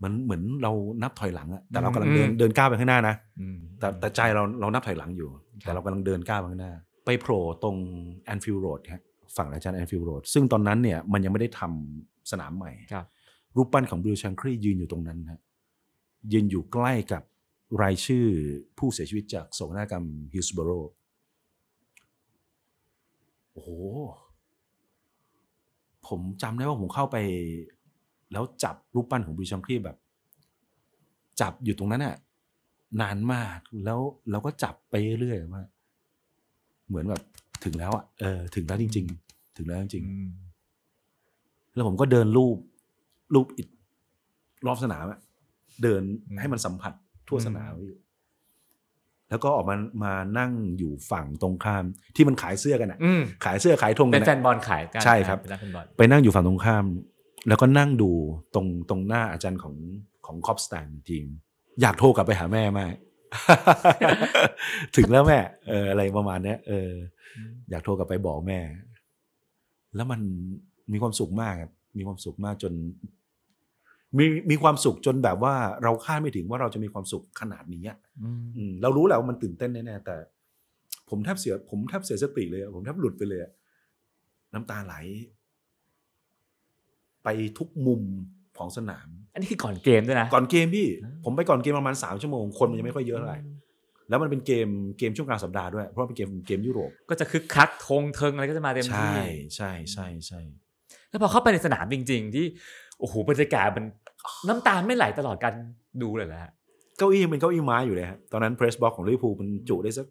มันเหมือนเรานับถอยหลังอะแต่เรากำลังเดินอืมเดินก้าวไปข้างหน้านะอืมแต่แต่ใจเราเรานับถอยหลังอยู่ครับแต่เรากำลังเดินก้าวไปข้างหน้า ไปโผล่ตรงแอนฟิลด์โรดฮะฝั่งอัฒจันทร์แอนฟิลด์โรดซึ่งตอนนั้นเนี่ยมันยังไม่ได้ทำสนามใหม่ครับรูปปั้นของบิลแชงคลียืนอยู่ตรงนั้นฮะยืนอยู่ใกล้กับรายชื่อผู้เสียชีวิตจากโศกนาฏกรรมฮิลส์บโรโอ้โหผมจำได้ว่าผมเข้าไป แล้วจับรูปปั้นของบิลชังครีแบบ จับอยู่ตรงนั้นน่ะนานมากแล้วเราก็จับไปเรื่อยๆว่า เหมือนแบบถึงแล้วอะเออ ถึงแล้วจริง ๆ ถึงแล้วจริงๆอืมแล้วผมก็เดินรูปรูปอิฐรอบสนามอะเดินอืมให้มันสัมผัสทั่วอืมสนามพี่แล้วก็ออกมามานั่งอยู่ฝั่งตรงข้าม ที่มันขายเสื้อกันอะอืมขายเสื้อขายธงกัเป็นนอะแฟนบอลขายกันใช่ครับเป็นนักแฟนบอลไปนั่งอยู่ฝั่งตรงข้าม แล้วก็นั่งดูตรงตรงหน้าอาจารย์ของของคอปสแตนทีม อยากโทรกลับไปหาแม่มากถึงแล้วแม่เอออะไรประมาณเนี้ยเออ อยากโทรกลับไปบอกแม่ แล้วมันมีความสุขมากครับมีความสุขมากจน มีมีความสุขจนแบบว่าเราคาดไม่ถึงว่าเราจะมีความสุขขนาดนี้อะอืมอืมเรารู้แหละว่ามันตื่นเต้นแน่ๆแต่ ผมแทบเสีย ผมแทบเสียสติเลยอะผมแทบหลุดไปเลยอะน้ำตาไหล ไปทุกมุมของสนาม อันนี้คือก่อนเกมด้วยนะ ก่อนเกมพี่อ่าผมไปก่อนเกมประมาณสามชั่วโมงคนมันยังไม่ค่อยเยอะเท่าไหร่แล้วมันเป็นเกมเกมช่วงกลางสัปดาห์ด้วย เพราะว่าเป็นเกมเกมยุโรป ก็จะคึกคักธงเทิงอะไรก็จะมาเต็มใช่ที่ใช่ใช่ใช่แล้วพอเข้าไปในสนามจริง ๆ ที่โอ้โหบรรยากาศมันน้ำตาไม่ไหลตลอดการดูเลยแหละเก้าอี้เป็นเก้าอี้ไม้อยู่เลยฮะตอนนั้น press box ของลิเวอร์พูลมันจุได้สัก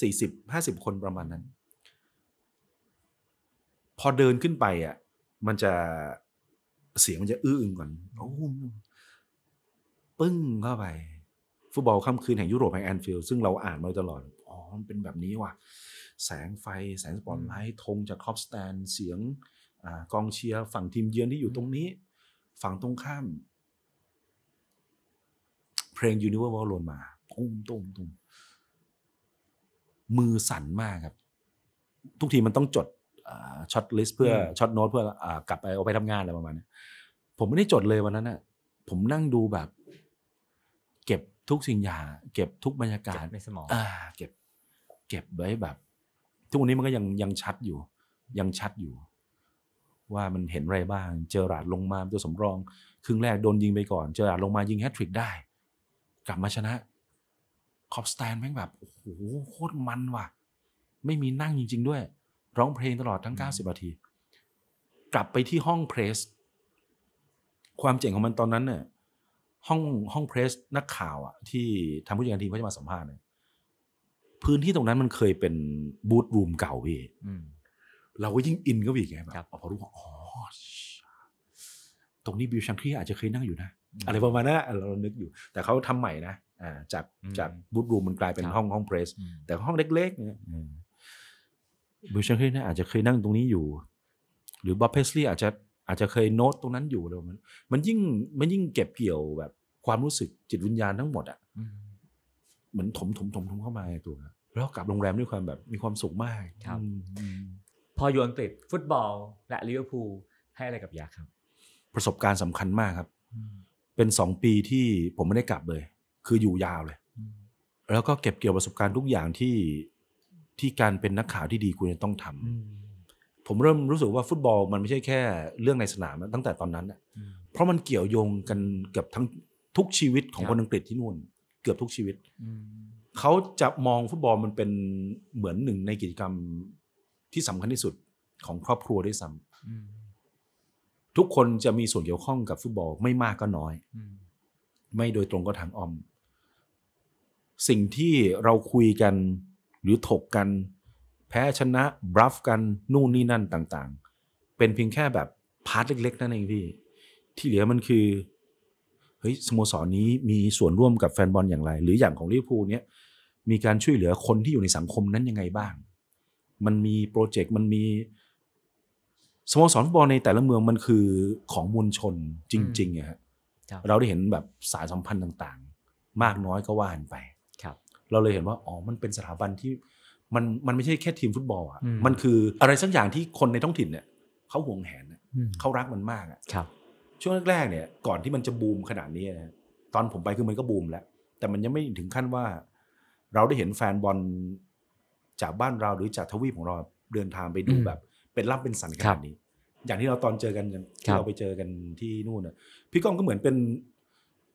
สี่สิบห้าสิบคนประมาณนั้น พอเดินขึ้นไปอะ มันจะเสียงมันจะอื้ออึงก่อนโอ้มปึ้งเข้าไป ฟุตบอลค่ำคืนแห่งยุโรปแห่งแอนฟิลด์ซึ่งเราอ่านมาโดยตลอด อ๋อ มันเป็นแบบนี้ว่ะ แสงไฟ แสงสปอตไลท์ธงจาก Kop Stand เสียงอากองเชียร์ฝั่งทีมเยือนที่อยู่ตรงนี้ ฝั่งตรงข้าม เพลง Universal ลนมาตุ้มตุ้มตุ้มมือสั่นมากครับ ทุกทีมันต้องจด shortlist เพื่ออืม short note เพื่ออากลับไปเอาไปทำงานอะไรประมาณเนี้ยผมไม่ได้จดเลยวันนั้นน่ะผมนั่งดูแบบ เก็บทุกสิ่งอย่างเก็บทุกบรรยากาศในสมองอ่า เก็บ เก็บไว้แบบ ทุกวันนี้มันก็ยังยังชัดอยู่ ยังชัดอยู่ ว่ามันเห็นอะไรบ้าง เจอราร์ดลงมาเป็นตัวสำรอง ครึ่งแรกโดนยิงไปก่อน เจอราร์ดลงมายิงแฮตทริกได้ กลับมาชนะ Kop Stand แม่งแบบโอ้โหโคตรมันว่ะ ไม่มีนั่งจริง ๆ ด้วย ร้องเพลงตลอดทั้ง 90นาที กลับไปที่ห้อง press ความเจ๋งของมันตอนนั้นเนี่ยห้องห้องเพรสนักข่าวอะที่ทำผู้จัดการทีมเขาจะมาสัมภาษณ์เนี่ยพื้นที่ตรงนั้นมันเคยเป็นบูธรูมเก่าพี่อืมเราก็ยิ่งอินก็ไปอีกไงแบครับบพอรู้ว่าอ๋อตรงนี้บิลชังคีอาจจะเคยนั่งอยู่นะอืมอะไรประมาณนั้นอะเรานึกอยู่ แต่เขาทำใหม่นะอ่าจากอืมจากบูธรูมมันกลายเป็นครับห้องห้องเพรสอืมแต่ห้องเล็กๆเนี่ย บิลชังคีเนี่ยอาจจะเคยนั่งตรงนี้อยู่ หรือบ๊อบเพสลีย์อาจจะอาจจะเคยโน้ตตรงนั้นอยู่เลยมันมันยิ่งมันยิ่งเก็บเกี่ยวแบบ ความรู้สึกจิตวิญญาณทั้งหมดอะอืมเหมือนถมถมถมถมเข้ามาในตัวแล้วกลับโรงแรมด้วยความแบบมีความสุขมากครับอืมอืมพออยู่อังกฤษฟุตบอล และลิเวอร์พูลให้อะไรกับยักษ์ครับ ประสบการณ์สำคัญมากครับ เป็นสองปีที่ผมไม่ได้กลับเลย คืออยู่ยาวเลย แล้วก็เก็บเกี่ยวประสบการณ์ทุกอย่างที่ ที่การเป็นนักข่าวที่ดีควรจะต้องทำผมเริ่มรู้สึกว่าฟุตบอลมันไม่ใช่แค่เรื่องในสนามนะตั้งแต่ตอนนั้นน่ะเพราะมันเกี่ยวโยงกันเกือบทั้งทุกชีวิตของครับคนอังกฤษที่นู่น เกือบทุกชีวิตเขาจะมองฟุตบอลมันเป็นเหมือนหนึ่งในกิจกรรมที่สำคัญที่สุดของครอบครัวด้วยซ้ำทุกคนจะมีส่วนเกี่ยวข้องกับฟุตบอลไม่มากก็น้อย ไม่โดยตรงก็ทางอ้อม สิ่งที่เราคุยกัน หรือถกกัน แพ้ชนะ bluff กันนู่นนี่นั่นต่างๆ เป็นเพียงแค่แบบ part เล็กๆ นั่นเองพี่ ที่เหลือมันคือเฮ้ยสโมสรนี้มีส่วนร่วมกับแฟนบอลอย่างไร หรืออย่างของลิเวอร์พูลเนี้ยมีการช่วยเหลือคนที่อยู่ในสังคมนั้นยังไงบ้าง มันมี project มันมีสโมสรฟุตบอลในแต่ละเมืองมันคือของมวลชนจริงๆอะฮะครับเราได้เห็นแบบสายสัมพันธ์ต่างๆ มากน้อยก็ว่ากันไปครับ เราเลยเห็นว่าอ๋อมันเป็นสถาบันที่มันมันไม่ใช่แค่ทีมฟุตบอลอะอืมมันคืออะไรสักอย่างที่คนในท้องถิ่นเนี่ยเขาหวงแหนอะอืมเขารักมันมากอะครับช่วงแรกๆเนี่ยก่อนที่มันจะบูมขนาดนี้นะตอนผมไปคือมันก็บูมแล้ว แต่มันยังไม่ถึงขั้นว่า เราได้เห็นแฟนบอลจากบ้านเราหรือจากทวีปของเราเดินทางไปดูอืมแบบ เป็นร่ำเป็นสันขครันาบดนี้ อย่างที่เราตอนเจอกันอย่างครัที่บเราไปเจอกันที่นู่นน่ะพี่ก้องก็เหมือนเป็น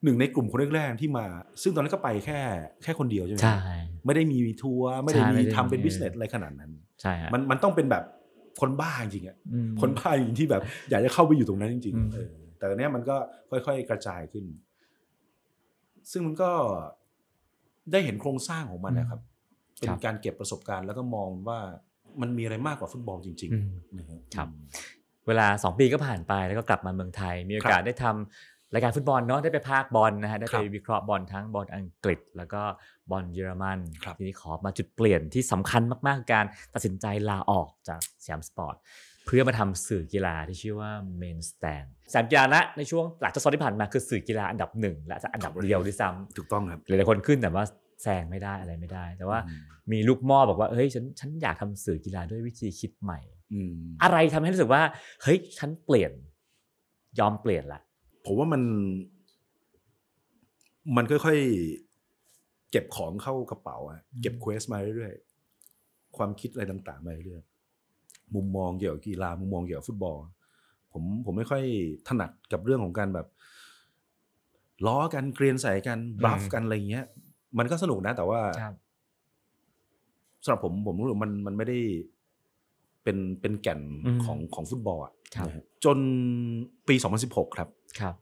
หนึ่งในกลุ่มคนแรกๆที่มา ซึ่งตอนนั้นก็ไปแค่แค่คนเดียวใช่ไหมใช่ ไม่ได้มีทัวร์ไม่ได้ใช่มีไม่ได้ทำเป็นมีบิสเนสอะไรขนาดนั้น ใช่ฮะมันมันต้องเป็นแบบคนบ้าจริงๆอะอืมคนบ้าจริงๆที่แบบ อยากจะเข้าไปอยู่ตรงนั้นจริงอืมๆเออแต่ตอนเนี้ยมันก็ค่อยๆกระจายขึ้น ซึ่งมันก็ได้เห็นโครงสร้างของมันนะครับ เป็นการเก็บประสบการณ์แล้วก็มองว่ามันมีอะไรมากกว่าฟุตบอลจริงอืมๆนะฮะครับอืมเวลา 2 ปีก็ผ่านไปแล้วก็กลับมาเมืองไทย มีโอกาสครับได้ทำ รายการฟุตบอลเนาะได้ไปพากย์บอลนะฮะครับได้ไปวิเคราะห์บอลทั้งบอลอังกฤษ แล้วก็บอลเยอรมันครับทีนี้ขอมาจุดเปลี่ยนที่สำคัญมากๆคือการตัดสินใจลาออกจากสยามสปอร์ตเพื่อมาทำสื่อกีฬาที่ชื่อว่า Main Stand สยามกีฬาณในช่วงหลังจากซอนที่ผ่านมาคือสื่อกีฬาอันดับหนึ่งและจะอันดับเดียวด้วยซ้ำถูกต้องครับหลายๆคนขึ้นแต่ว่าแซงไม่ได้อะไรไม่ได้ แต่ว่าอืมมีลูกหม้อบอกว่าเฮ้ยฉันฉันอยากทำสื่อกีฬาด้วยวิธีคิดใหม่อืมอะไรทำให้รู้สึกว่าเฮ้ยฉันเปลี่ยนยอมเปลี่ยนละ ผมว่ามัน มันค่อยๆ เก็บของเข้ากระเป๋าอะเก็บเควสมาเรื่อยๆ ความคิดอะไรต่างๆมาเรื่อยๆมุมมองเกี่ยวกับกีฬามุมมองเกี่ยวกับฟุตบอล ผมผมไม่ค่อยถนัดกับเรื่องของการแบบล้อกันเกรียนใส่กันบลัฟกันอะไรเงี้ย มันก็สนุกนะ แต่ว่าสำหรับผมผมรู้สึกมันมันไม่ได้ เป็นเป็นแก่นอืมของของฟุตบอลอะครับนะฮะจนปี 2016 ครับครับ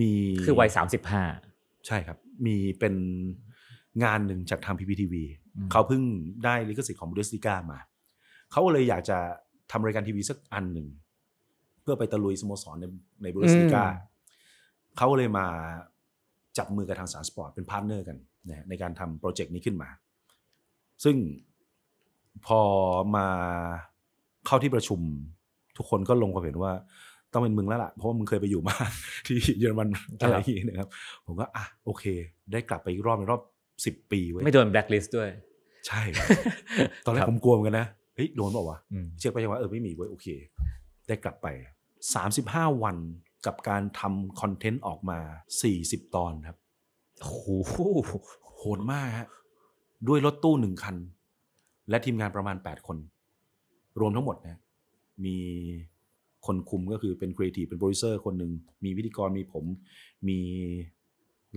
มีคือวัยสามสิบห้าใช่ครับ มีเป็นงานหนึ่งจากทาง PPTV อืมเขาเพิ่งได้ลิขสิทธิ์ของบูเดสติก้ามา เขาก็เลยอยากจะทำรายการทีวีสักอันหนึ่ง เพื่อไปตะลุยสโมสรในในบุนเดสลีกาเขาก็เลยมาจับมือกับทางสยามสปอร์ตเป็น partner กันนะฮะในการทำ project นี้ขึ้นมา ซึ่งพอมา เข้าที่ประชุม ทุกคนก็ลงความเห็นว่าต้องเป็นมึงแล้วล่ะเพราะว่ามึงเคยไปอยู่มา ที่เยอรมันอะไรอย่างนี้นะครับ ผมก็อะโอเค ได้กลับไปอีกรอบในรอบสิบปีเว้ยไม่โดนแบล็คลิสต์ด้วย ใช่ครับตอนแรกครับผมกลัวเหมือนกันนะเฮ้ยโดนเปล่าวะอืมเช็คไปยังว่าเออไม่มีเว้ยโอเค ได้กลับไป35วันกับการทำ content ออกมา40ตอนครับโอ้โหโหดมากฮะด้วยรถตู้หนึ่งคัน และทีมงานประมาณ8คน รวมทั้งหมดนะมีคนคุมก็คือเป็นครีเอทีฟเป็นโปรดิวเซอร์คนหนึ่งมีพิธีกรมีผม มี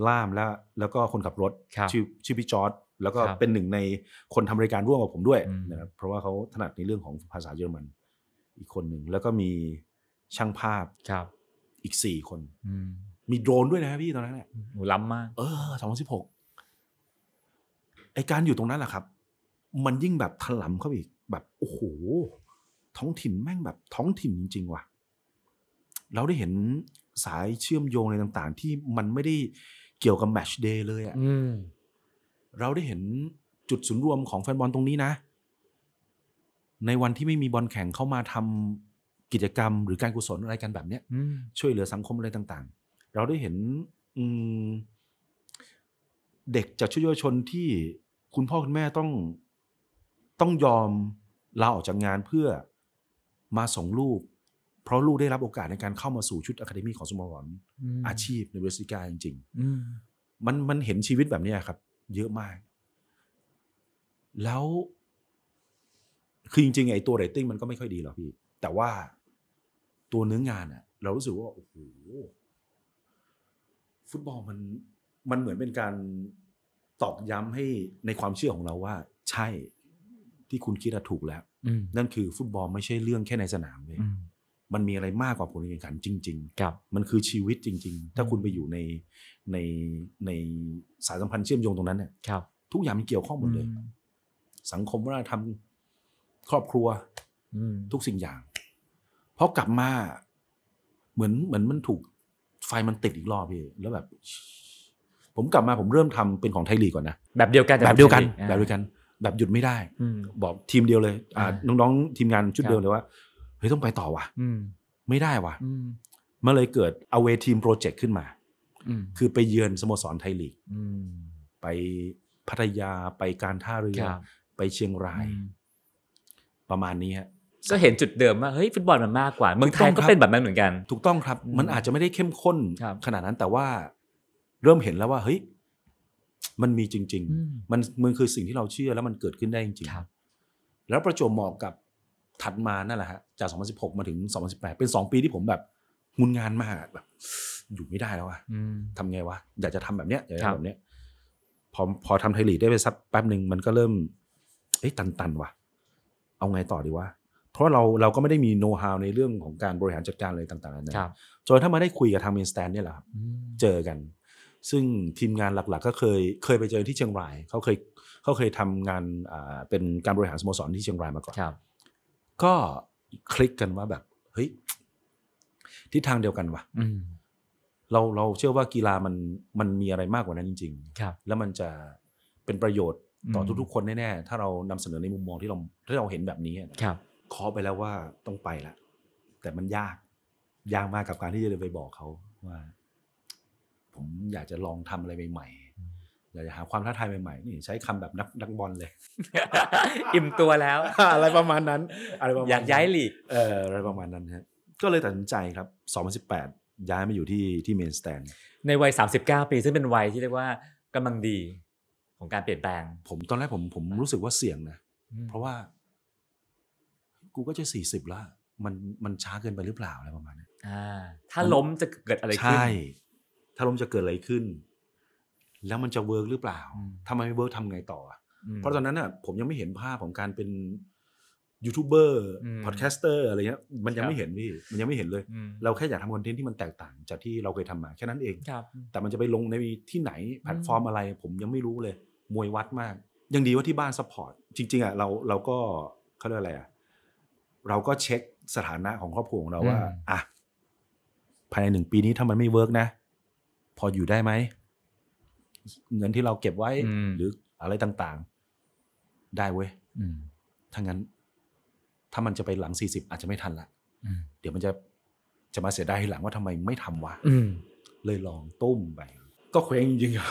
ล่ามแล้ว แล้วก็คนขับรถครับชื่อชื่อพี่จอร์ดแล้วก็ครับเป็นหนึ่งในคนทำรายการร่วมกับผมด้วยอืม นะครับเพราะว่าเขาถนัดในเรื่องของภาษาเยอรมัน อีกคนหนึ่งแล้วก็มีช่างภาพครับ อีกสี่คน อืมมีโดรนด้วยนะพี่ตอนนั้นเนี่ยโหล้ำมาก เออสองพันสิบหกไอการอยู่ตรงนั้นแหละครับ มันยิ่งแบบถลำเข้าไปอีก แบบโอ้โหท้องถิ่นแม่งแบบท้องถิ่นจริงๆว่ะ เราได้เห็นสายเชื่อมโยงอะไรต่างๆ ที่มันไม่ได้เกี่ยวกับแมตช์เดย์เลยอะอืมเราได้เห็นจุดศูนย์รวมของแฟนบอลตรงนี้นะ ในวันที่ไม่มีบอลแข่งเข้ามาทำกิจกรรม หรือการกุศลอะไรกันแบบเนี้ยอืมช่วยเหลือสังคมอะไรต่าง ๆ เราได้เห็นอืมเด็กจากชุมชนที่คุณพ่อคุณแม่ต้องต้องยอม ลาออกจากงานเพื่อมาส่งลูก เพราะลูกได้รับโอกาสในการเข้ามาสู่ชุดอะคาเดมีของสโมสรมอาชีพในเวสติกาจริงอืมๆมันมันเห็นชีวิตแบบเนี้ยครับ เยอะมาก แล้ว คือจริงๆไอ้ตัวเรตติ้งมันก็ไม่ค่อยดีหรอกพี่ แต่ว่าตัวเนื้องานอะเรารู้สึกว่าโอ้โหฟุตบอลมันมันเหมือนเป็นการตอกย้ำให้ในความเชื่อของเราว่า ใช่ ที่คุณคิดอะถูกแล้วอืมนั่นคือฟุตบอลไม่ใช่เรื่องแค่ในสนามเลยอืมมันมีอะไรมากกว่าผลการแข่งขันจริงครับๆมันคือชีวิตจริง ๆ ถ้าคุณไปอยู่ในในในสายสัมพันธ์เชื่อมโยงตรงนั้นเนี่ยครับทุกอย่างมันเกี่ยวข้องหมดเลยอืมสังคมวัฒนธรรมครอบครัวอืมทุกสิ่งอย่างพอกลับมาเหมือนเหมือนมันถูกไฟมันติดอีกรอบพี่แล้วแบบ ผมกลับมาผมเริ่มทำเป็นของไทยลีกก่อนนะแบบเดียวกันแต่แบบเดียวกันอ่าแบบเดียวกัน แบบหยุดไม่ได้อืมบอกทีมเดียวเลย อ่าอ่าน้องๆทีมงานชุดครับเดียวเลยว่าเฮ้ยต้องไปต่อว่ะอืมไม่ได้ว่ะอืมมันเลยเกิด away team project ขึ้นมาอืมคือไปเยือนสโมสรไทยลีกอืมไปพัทยาไปการท่าเรือครับไปเชียงรายอืมประมาณนี้ฮะก็เห็นจุดเดิมว่าเฮ้ยฟุตบอลมันมากกว่าเมืองไทยถูกต้องก็ครับเป็นแบบนั้นเหมือนกัน ถูกต้องครับอืมมันอาจจะไม่ได้เข้มข้นครับขนาดนั้นแต่ว่าเริ่มเห็นแล้วว่าเฮ้ย มันมีจริงอืมๆมันมันคือสิ่งที่เราเชื่อแล้วมันเกิดขึ้นได้จริงครับๆแล้วประจวบเหมาะกับถัดมานั่นแหละฮะจาก 2016 มาถึง 2018 เป็น 2 ปีที่ผมแบบงุนงานมากอะแบบ อยู่ไม่ได้แล้วอะอืมทำไงวะอยากจะทำแบบเนี้ยอยากจะครับทำแบบเนี้ยพอพอทำไทยลีกได้ไปสักแป๊บหนึ่งมันก็เริ่มเอ้ยตันตันๆว่ะ เอาไงต่อดีวะเพราะเราเราก็ไม่ได้มีโน้ตฮาวในเรื่องของการบริหารจัดการอะไรต่างๆนานาครับจนถ้ามาได้คุยกับทางเมนสแตนเนี่ยแหละครับอืมเจอกัน ซึ่งทีมงานหลักๆ ก็เคยเคยไปเจอที่เชียงรายเขาเคยเขาเคยทำงานอ่าเป็นการบริหารสโมสรที่เชียงรายมาก่อนครับก็คลิกกันว่าแบบเฮ้ยทิศทางเดียวกันว่ะอืมเราเราเชื่อว่ากีฬามันมันมีอะไรมากกว่านั้นจริงครับๆแล้วมันจะเป็นประโยชน์ต่ออืมทุกๆ คนแน่ๆถ้าเรานำเสนอในมุมมองที่เราที่เราเห็นแบบนี้อะครับเคาะไปแล้วว่าต้องไปละแต่มันยากยากมากกับการที่จะเดินไปบอกเขาว่า ผมอยากจะลองทำอะไรใหม่ๆอยากจะหาความท้าทายใหม่ๆนี่ใช้คำแบบนักนักบอลเลย อิ่มตัวแล้ว อะไรประมาณนั้น อะไรประมาณอยากย้ายลีกเอออะไรประมาณนั้นฮะก็เลยตัดสินใจครับ 2018 ย้ายมาอยู่ที่ที่ Main Stand ในวัย 39 ปีซึ่งเป็นวัยที่เรียกว่ากำลังดีของการเปลี่ยนแปลง ผมตอนแรกผมผมรู้สึกว่าเสี่ยงนะอืมเพราะว่า กูก็จะสี่สิบแล้วมันมันช้าเกินไปหรือเปล่าอะไรประมาณนี้อ่าถ้าล้มจะเกิดอะไรขึ้นใช่ ถ้าล้มจะเกิดอะไรขึ้น แล้วมันจะ work หรือเปล่าอืมถ้ามันไม่ work ทำไงต่ออะอืมเพราะตอนนั้นน่ะผมยังไม่เห็นภาพของการเป็นยูทูบเบอร์อืมพอดแคสเตอร์อะไรเงี้ยมันยัครับไม่เห็นพี่มันยังไม่เห็นเลยอืมเราแค่อยากทำ content ที่มันแตกต่างจากที่เราเคยทำมาแค่นั้นเองครับแต่มันจะไปลงในที่ไหนแพลตฟอร์มอะไร ผมยังไม่รู้เลย มวยวัดมาก ยังดีว่าที่บ้าน support จริง ๆอะเราเราก็เขาเรียกอะไรอะเราก็เช็คสถานะของครอบครัวของเราว่าอืมอะภายในหนึ่งปีนี้ถ้ามันไม่ work นะ พออยู่ได้ไหม เงินที่เราเก็บไว้ อืม หรืออะไรต่างๆ ได้เว้ยอืมถ้างั้น ถ้ามันจะไปหลังสี่สิบอาจจะไม่ทันละ อืมเดี๋ยวมันจะจะมาเสียดายทีหลังว่าทำไมไม่ทำวะ อืม เลยลองทุ่มไป ก็เคว้งจริงๆครับ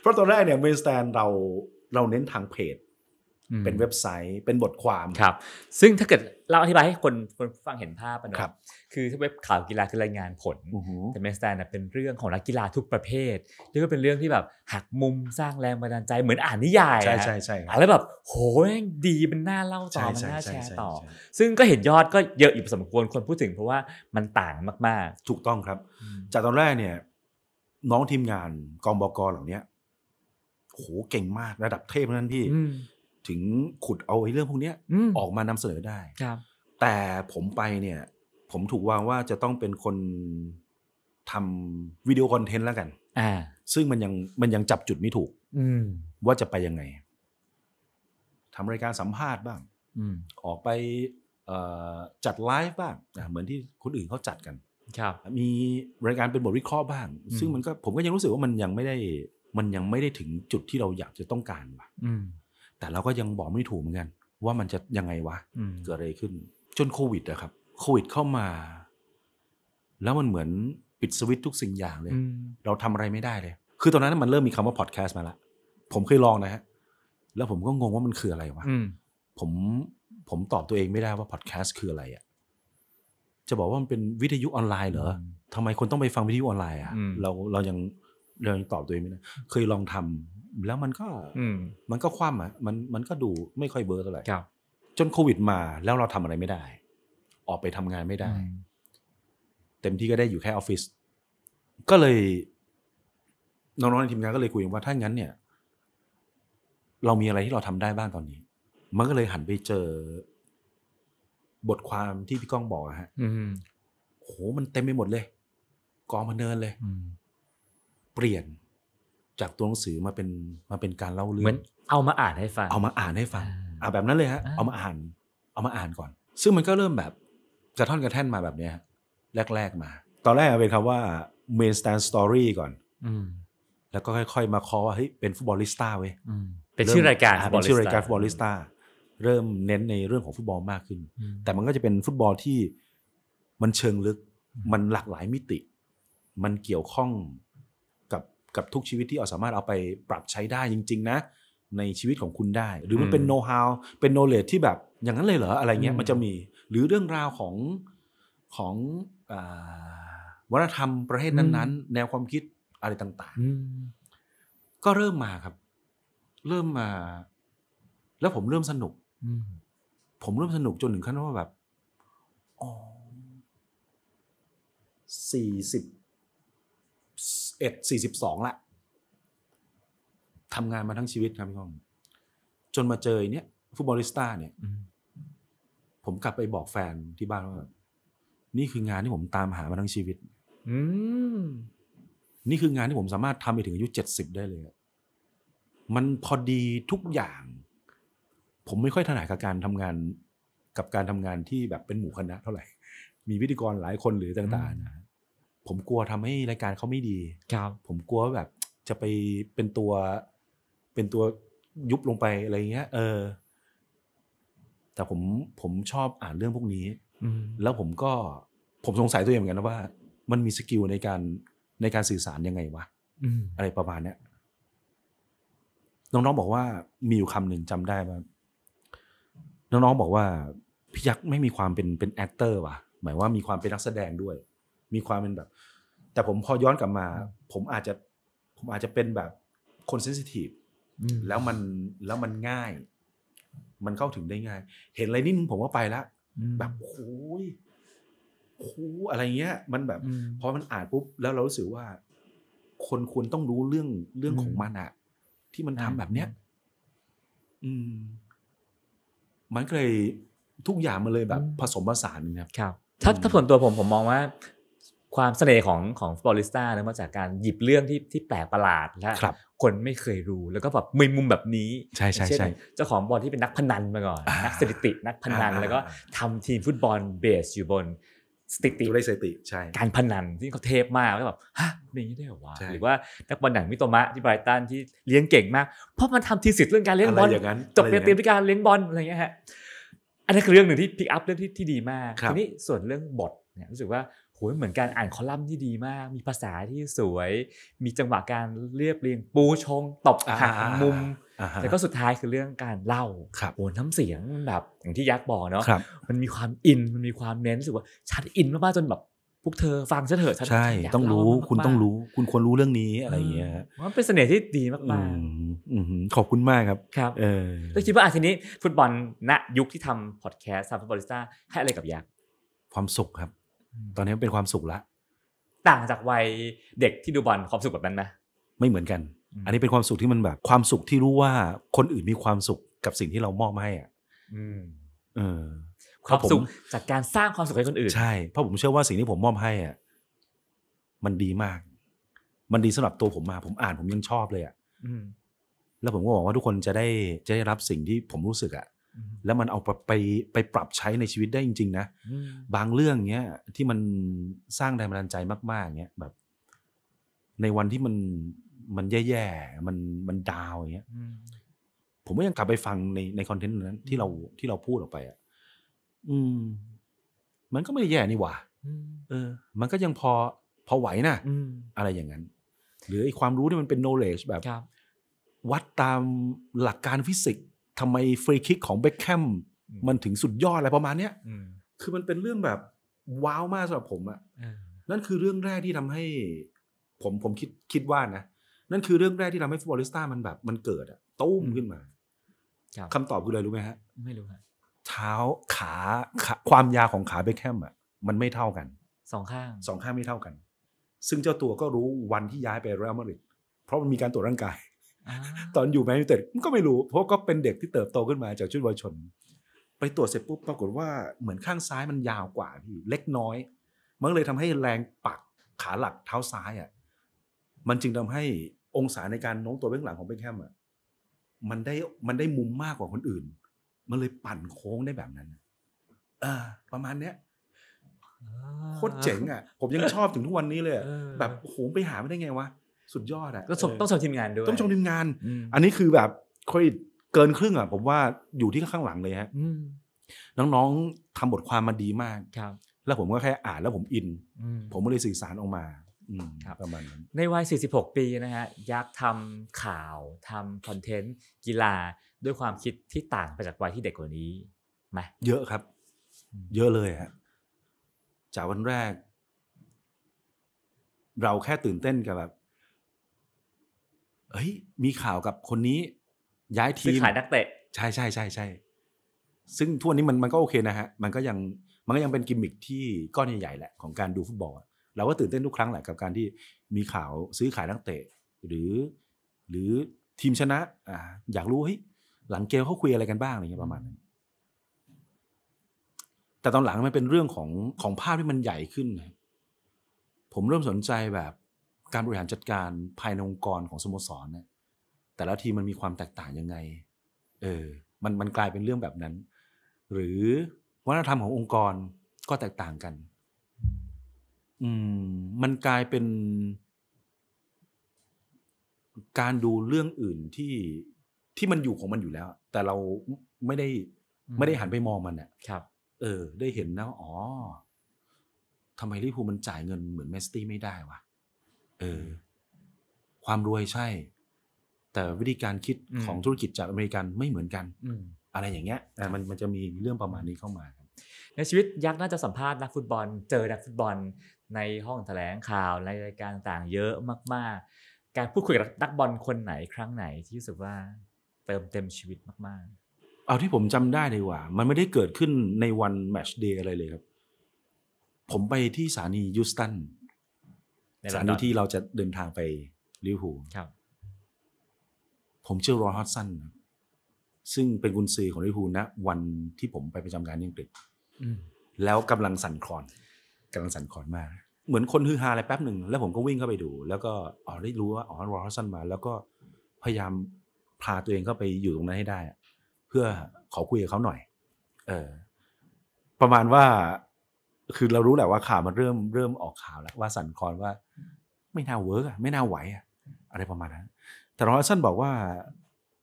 เพราะตอนแรกเนี่ย Main Stand เราเราเน้นทางเพจอืม เป็นเว็บไซต์เป็นบทความครับ ซึ่งถ้าเกิดเราอธิบายให้คนคนฟังเห็นภาพอะเนอะครับ คือถ้าเว็บข่าวกีฬาคือรายงานผลอือหือแต่ Main Stand เป็นเรื่องของนักกีฬาทุกประเภทเรียกว่าเป็นเรื่องที่แบบหักมุมสร้างแรงบันดาลใจเหมือนอ่านนิยายใช่อะใช่ใช่คอ่ารันแล้วแบบโหแม่งดีมันน่าเล่าต่อใช่มันใช่น่าใช่แชร์ใช่ต่อใช่ซึ่งก็เห็นยอดก็เยอะอยู่พอสมควรคนพูดถึงเพราะว่ามันต่างมากถูกต้องครับๆจากตอนแรกเนี่ย น้องทีมงานกองบกเหล่าเนี้ยโหเก่งมากระดับเทพทั้งนั้นพี่อืม ถึงขุดเอาไอ้เรื่องพวกเนี้ยอืมออกมานำเสนอได้ครับ แต่ผมไปเนี่ย ผมถูกวางว่าจะต้องเป็นคนทำวิดีโอคอนเทนต์แล้วกัน อ่า ซึ่งมันยังมันยังจับจุดไม่ถูก อืมว่าจะไปยังไงทำรายการสัมภาษณ์บ้างอืมออกไปเอ่อจัดไลฟ์บ้างนะเหมือนที่คนอื่นเขาจัดกันครับมีรายการเป็นบทวิเคราะห์บ้างอืมซึ่งมันก็ผมก็ยังรู้สึกว่ามันยังไม่ได้ มันยังไม่ได้ถึงจุดที่เราอยากจะต้องการว่ะอืม แต่เราก็ยังบอกไม่ถูกเหมือนกัน ว่ามันจะยังไงวะอืมเกิดอะไรขึ้น จนโควิดอะครับ โควิดเข้ามา แล้วมันเหมือนปิดสวิตช์ทุกสิ่งอย่างเลยอืมเราทำอะไรไม่ได้เลย คือตอนนั้นมันเริ่มมีคำว่าพอดแคสต์มาละผมเคยลองนะฮะแล้วผมก็งงว่ามันคืออะไรวะอืมผมผมตอบตัวเองไม่ได้ว่าพอดแคสต์คืออะไรอะจะบอกว่ามันเป็นวิทยุออนไลน์เหรออืมทำไมคนต้องไปฟังวิทยุออนไลน์อะอืมเราเรายังเรายังตอบตัวเองไม่ได้เคยลองทำ แล้วมันก็อืมมันก็คว่ำอะมันมันก็ดูไม่ค่อยเบิร์เท่าไหร่ครับจนโควิดมาแล้วเราทำอะไรไม่ได้ ออกไปทำงานไม่ได้ เต็มที่ก็ได้อยู่แค่ออฟฟิศก็เลย น้องๆในทีมงานก็เลยคุยกันว่าถ้างั้นเนี่ย เรามีอะไรที่เราทำได้บ้างตอนนี้ มันก็เลยหันไปเจอบทความที่พี่ก้องบอกอะฮะอืมโหมันเต็มไปหมดเลย กองพันเนินเลยอืมเปลี่ยน จากตัวหนังสือมาเป็นมาเป็นการเล่าเรื่องเหมือนเอามาอ่านให้ฟังเอามาอ่านให้ฟังอ่าอ่าแบบนั้นเลยฮะอ่าเอามาอ่านเอามาอ่านก่อน ซึ่งมันก็เริ่มแบบกระท่อนกระแท่นมาแบบเนี้ยฮะแรก ๆมา ตอนแรกเป็นคำว่า Main Stand Story ก่อนอืมแล้วก็ค่อยๆ มาคอว่าเฮ้ยเป็น Footballista เว้ยอืมเป็นชื่อรายการอ่าเป็นชื่อรายการ Footballista เริ่มเน้นในเรื่องของฟุตบอลมากขึ้นอืมแต่มันก็จะเป็นฟุตบอลที่มันเชิงลึกอืมมันหลากหลายมิติ มันเกี่ยวข้อง กับกับทุกชีวิตที่เอาสามารถเอาไปปรับใช้ได้จริง ๆ นะ ในชีวิตของคุณได้ หรือมันเป็นโน้ตฮาวเป็นโนเล e ที่แบบอย่างนั้นเลยเหรออะไรเงี้ยมันจะมี หรือเรื่องราวของของอาวัฒนธรรมประเทศนั้นๆ แนวความคิดอะไรต่างอืมๆก็เริ่มมาครับ เริ่มมา แล้วผมเริ่มสนุกอืมผมเริ่มสนุกจนถึงขั้นว่าแบบอ๋อสี่สิบ เอ็ดสี่สิบสองละทำงานมาทั้งชีวิตครับพี่ก้องจนมาเจอไอ้เนี่ยฟุตบอลลิสต้าเนี่ยอืมผมกลับไปบอกแฟนที่บ้านว่าแบบนี่คืองานที่ผมตามหามาทั้งชีวิตอืมนี่คืองานที่ผมสามารถทำไปถึงอายุเจ็ดสิบได้เลยอะมันพอดีทุกอย่าง ผมไม่ค่อยถนัดกับการทำงาน กับการทำงานที่แบบเป็นหมู่คณะเท่าไหร่ มีพิธีกรหลายคนหรือต่างอืมๆนะ ผมกลัวทำให้รายการเขาไม่ดีครับ ผมกลัวว่าแบบจะไปเป็นตัว เป็นตัวยุบลงไปอะไรเงี้ย เออ แต่ผมผมชอบอ่านเรื่องพวกนี้อืมแล้วผมก็ผมสงสัยตัวเองเหมือนกันนะว่า มันมีสกิลในการในการสื่อสารยังไงวะอืมอะไรประมาณเนี้ยน้องๆบอกว่ามีอยู่คำหนึ่งจำได้ว่าน้องๆบอกว่าพี่ยักษ์ไม่มีความเป็นเป็น actor ว่ะ หมายว่ามีความเป็นนักแสดงด้วย มีความเป็นแบบ แต่ผมพอย้อนกลับมา ผมอาจจะผมอาจจะเป็นแบบคน sensitive อืมแล้วมันแล้วมันง่าย มันเข้าถึงได้ง่าย เห็นอะไรนิดนึงผมก็ไปละอืมแบบโอ้ยโอ้โหอะไรเงี้ย มันแบบอืมพอมันอ่านปุ๊บแล้วเรารู้สึกว่า คนควรต้องรู้เรื่องเรื่องของอืมมันอะที่มันทำอ่าแบบเนี้ย อืม มันก็เลยทุกอย่างมันเลยแบบผสมผสานนะครับ ครับ ถ้าอืมถ้าส่วนตัวผมผมมองว่า ความเสน่ห์ของของฟุตบอลลิสต้าเนื่องมาจากการหยิบเรื่องที่ที่แปลกประหลาดและครับคนไม่เคยรู้แล้วก็แบบมีมุมแบบนี้ใช่ใช่เนใช่เจ้าของบอลที่เป็นนักพนันมาก่อนอ่านันักสถิตินักพนันอ่าแล้วก็ทำทีมฟุตบอลเบสอยู่บนสถิติตัวเลขสถิติใช่การพนันที่เขาเทพมากแล้วแบบฮะเป็นอย่างนี้ได้เหรอวะใช่หรือว่านักบอลอย่างมิโตมะที่ไบรตันที่เลี้ยงเก่งมาก เพราะมันทำทีสิทธิ์เรื่องการเลี้ยงอะไรบอลอย่างนั้นจบอะไรเรีอยนย่างเตรียมนั้นพิการเลี้ยงบอลอะไรเงี้ยฮะอันนั้นคือเรื่องหนึ่งที่พิกอัพเรื่องที่ที่ดีมากครับทีนี้ส่วนเรื่องบทเนี่ยรู้สึกว่า โหยเหมือนการอ่านคอลัมน์ที่ดีมาก มีภาษาที่สวย มีจังหวะการเรียบเรียงปูชง ตบหักอ่ามุมอ่าฮะแล้วก็สุดท้ายคือเรื่องการเล่าครับโหน้ำเสียงมันแบบอย่างที่ยักษ์บอกเนาะครับมันมีความอินมันมีความเน้นรู้สึกว่าชัดอินมากๆจนแบบพวกเธอฟังฉันเถอะฉันใช่ฉันยากต้องรู้เล่ามากๆคุณต้องรู้ คุณควรรู้เรื่องนี้อะไรอย่างเงี้ยฮะมันเป็นเสน่ห์ที่ดีมากอืมอืมขอบคุณมากครับๆครับเออแล้วคิดว่าอาทีนี้ฟุตบอลณยุคที่ทำพอดแคสต์ทำ Footballista ให้อะไรกับยักษ์ความสุขครับ ตอนนี้เป็นความสุขละ ต่างจากวัยเด็กที่ดูบอลความสุขแบบนั้นไหมไม่เหมือนกันอืมอันนี้เป็นความสุขที่มันแบบ ความสุขที่รู้ว่าคนอื่นมีความสุขกับสิ่งที่เรามอบให้อะอืมเออความเพระสุขผมจากการสร้างความสุขให้คนอื่น ใช่เพราะผมเชื่อว่าสิ่งที่ผมมอบให้อะมันดีมาก มันดีสำหรับตัวผมมา ผมอ่านผมยังชอบเลยอะอืมแล้วผมก็หวังว่าทุกคนจะได้จะได้รับสิ่งที่ผมรู้สึกอะอืม แล้วมันเอาไปไปไปปรับใช้ในชีวิตได้จริง ๆ นะอืมบางเรื่องเนี้ยที่มันสร้างแรงบันดาลใจมากๆเนี้ยแบบ ในวันที่มันมันแย่ๆมันมันดาวอย่างเงี้ยอืมผมก็ยังกลับไปฟังในในคอนเทนต์นั้นที่เราที่เราพูดออกไปอะอืม มันก็ไม่ได้แย่นี่หว่าอืมเออ มันก็ยังพอพอไหวนะอืมอะไรอย่างนั้น หรือไอ้ความรู้ที่มันเป็น knowledge แบบครับวัดตามหลักการฟิสิกส์ ทำไมฟรีคิกของเบคแคมอืมมันถึงสุดยอดอะไรประมาณเนี้ยอืมคือมันเป็นเรื่องแบบว้าวมากสำหรับผมอะเออนั่นคือเรื่องแรกที่ทำให้ ผมผมคิดคิดว่านะนั่นคือเรื่องแรกที่ทำให้ Footballista มันแบบ มันเกิดอะตู้มขึ้นมาครับคำตอบคืออะไรรู้ไหมฮะ ไม่รู้ฮะเท้าขาขาความยาวของขาเบคแคมอะมันไม่เท่ากันสองข้างสองข้างไม่เท่ากัน ซึ่งเจ้าตัวก็รู้วันที่ย้ายไปเรอัลมาดริดเพราะมันมีการตรวจร่างกายอ่า ตอนอยู่แมนยูเต็ดก็ไม่รู้ เพราะก็เป็นเด็กที่เติบโตขึ้นมาจากชุดเยาวชน ไปตรวจเสร็จปุ๊บปรากฏว่าเหมือนข้างซ้ายมันยาวกว่าพี่เล็กน้อย มันก็เลยทำให้แรงปักขาหลักเท้าซ้ายอะมันจึงทำให้องศาในการโน้มตัวเบื้องหลังของเบคแฮมอะมันได้มันได้มุมมากกว่าคนอื่น มันเลยปั่นโค้งได้แบบนั้นเออประมาณเนี้ยโคตรเจ๋งอะ ผมยังชอบถึงทุกวันนี้เลยอะเออแบบโอ้โหไปหาไม่ได้ไงวะ สุดยอดอะก็ชมเต้องชมทีมงานด้วยต้องชมทีมงานอืมอันนี้คือแบบเครดิตเกินครึ่งอะผมว่าอยู่ที่ข้างหลังเลยฮะอืมน้องๆทำบทความมาดีมากครับ แล้วผมก็แค่อ่านแล้วผมอินอืมผมก็เลยสื่อสารออกมาอืมครับประมาณนั้นในวัย 46 ปีนะฮะยักษ์ทำข่าวทำคอนเทนต์กีฬาด้วยความคิดที่ต่างไปจากวัยที่เด็กกว่านี้ไหมเยอะครับอืมเยอะเลยฮะจากวันแรก เราแค่ตื่นเต้นกับแบบ เฮ้ย มีข่าวกับคนนี้ ย้ายทีซื้อมขายนักเตะ ใช่ใช่ใช่ใช่ซึ่งทุกวันนี้มันมันก็โอเคนะฮะ มันก็ยังมันก็ยังเป็นกิมมิคที่ก้อนใหญ่ๆแหละของการดูฟุตบอลอะเราก็ตื่นเต้นทุกครั้งแหละกับการที่มีข่าวซื้อขายนักเตะ หรือ หรือทีมชนะ อ่า อยากรู้เฮ้ยหลังเกมเขาคุยอะไรกันบ้างอะไรเงี้ยประมาณนั้นแต่ตอนหลังมันเป็นเรื่องของของภาพที่มันใหญ่ขึ้นนะผมเริ่มสนใจแบบ การบริหารจัดการภายในองค์กรของสโมสรเนี่ยแต่ละทีมมันมีความแตกต่างยังไง เออ มันมันกลายเป็นเรื่องแบบนั้น หรือวัฒนธรรมขององค์กรก็แตกต่างกัน อืม มันกลายเป็น การดูเรื่องอื่นที่ที่มันอยู่ของมันอยู่แล้ว แต่เราไม่ได้อืมไม่ได้หันไปมองมันอะครับ เออ ได้เห็นนะว่าอ๋อทำไมลิเวอร์พูลมันจ่ายเงินเหมือนแมนซิตี้ไม่ได้วะ เออความรวยใช่ แต่วิธีการคิดอืม ของธุรกิจจากอเมริกันไม่เหมือนกัน อืม อะไรอย่างเงี้ยอะมันมันจะมีเรื่องประมาณนี้เข้ามาครับ ในชีวิตยักษ์น่าจะสัมภาษณ์นักฟุตบอล เจอนักฟุตบอลในห้องแถลงข่าวในรายการต่างๆ เยอะมากๆ การพูดคุยกับนักบอลคนไหนครั้งไหนที่รู้สึกว่าเติมเต็มชีวิตมาก เอาที่ผมจำได้ดีกว่า มันไม่ได้เกิดขึ้นในวันแมตช์เดย์อะไรเลยครับ ผมไปที่สถานียูสตัน ๆในสถานีที่เราจะเดินทางไปลิเวอร์พูลครับ ผมเจอรอยฮอดจ์สันครับซึ่งเป็นกุนซือของลิเวอร์พูลณวันที่ผมไปประจำการที่อังกฤษอืมแล้วกำลังสั่นคลอนกำลังสั่นคลอนมากเหมือนคนฮือฮาอะไรแป๊บหนึ่งแล้วผมก็วิ่งเข้าไปดู แล้วก็อ๋อได้รู้ว่าอ๋อรอย ฮอดจ์สันมา แล้วก็พยายามพาตัวเองเข้าไปอยู่ตรงนั้นให้ได้อะเพื่อขอคุยกับเขาหน่อย เออ ประมาณว่า คือเรารู้แหละว่าข่าวมันเริ่มเริ่มออกข่าวแล้วว่าสั่นคลอนว่า ไม่น่า work อะไม่น่าไหวอะอะไรประมาณนั้นแต่รอย ฮอดจ์สันบอกว่า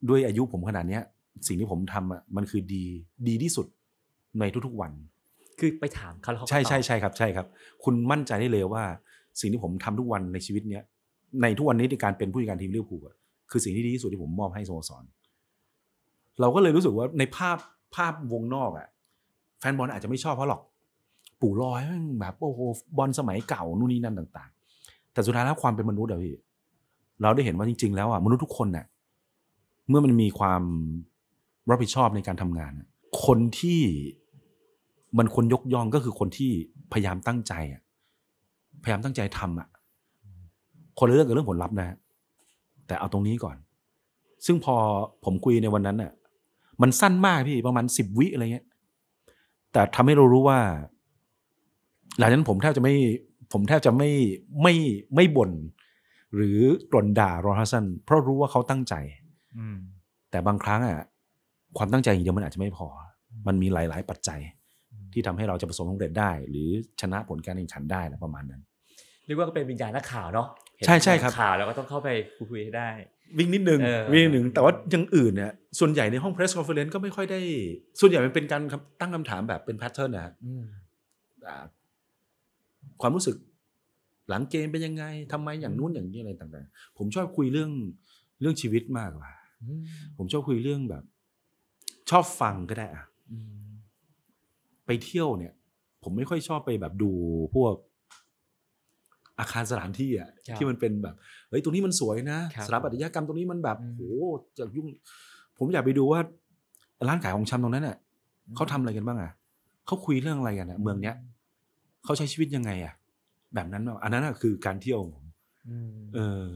ด้วยอายุผมขนาดเนี้ย สิ่งที่ผมทำอะมันคือดีดีที่สุดในทุกๆวัน คือไปถามเขาแล้วเขาก็ใช่ใช่ตอบใช่ครับใช่ครับ คุณมั่นใจได้เลยว่า สิ่งที่ผมทำทุกวันในชีวิตเนี้ยในทุกวันนี้ในการเป็นผู้จัดการทีมลิเวอร์พูลอะคือสิ่งที่ดีที่สุดที่ผมมอบให้สโมสร เราก็เลยรู้สึกว่าในภาพภาพวงนอกอะแฟนบอลอาจจะไม่ชอบเพราะหรอก ปู่ลอยแม่งแบบโอ้โหบอลสมัยเก่านู่นนี่นั่นต่างๆ แต่สุดท้ายแล้วความเป็นมนุษย์อะพี่เราได้เห็นว่าจริง ๆ แล้วอะมนุษย์ทุกคนน่ะเมื่อมันมีความรับผิดชอบในการทำงานคนที่มันควรยกย่องก็คือคนที่พยายามตั้งใจอะพยายามตั้งใจทำอะคนละเรื่องกับเรื่องผลลัพธ์นะ แต่เอาตรงนี้ก่อน ซึ่งพอผมคุยในวันนั้นน่ะมันสั้นมากพี่ประมาณสิบวิอะไรเงี้ยแต่ทำให้เรารู้ว่า หลังจากนั้นผมแทบจะไม่ ผมแทบจะไม่ไม่ไม่บ่นหรือกล่นด่ารอฮัสซันเพราะรู้ว่าเขาตั้งใจอืมแต่บางครั้งอะความตั้งใจอย่างเดียวมันอาจจะไม่พอ มันมีหลาย ๆ ปัจจัย ที่ทำให้เราจะประสบความสำเร็จได้ หรือชนะผลการแข่งขันได้นะประมาณนั้นเรียกว่าก็เป็นวิญญาณนักข่าวเนาะเห็นใช่ใช่ครับข่าวแล้วก็ต้องเข้าไปคุยให้ได้ วิ่งนิดนึงเออวิ่งนิดนึงแต่ว่าอย่างอื่นเนี่ยส่วนใหญ่ในห้อง press conference ก็ไม่ค่อยได้ ส่วนใหญ่มันเป็นการตั้งคำถามแบบเป็น pattern นะฮะอืมอ่า ความรู้สึกหลังเกมเป็นยังไงทำไมอย่างนู้นอย่างนี้อะไรต่างๆ ผมชอบคุยเรื่องเรื่องชีวิตมากกว่าอืมผมชอบคุยเรื่องแบบ ชอบฟังก็ได้อะอืมไปเที่ยวเนี่ย ผมไม่ค่อยชอบไปแบบดูพวกอาคารสถานที่อะครับที่มันเป็นแบบเฮ้ยตรงนี้มันสวยนะครับสถาปัตยกรรมตรงนี้มันแบบอืมโอ้จะยุ่ง ผมอยากไปดูว่า ร้านขายของชำตรงนั้นอะเขาทำอะไรกันบ้างอะเขาคุยเรื่องอะไรกันอะ เมืองเนี้ย เขาใช้ชีวิตยังไงอะแบบนั้นอะอันนั้นอะคือการเที่ยวของผมอืมเออ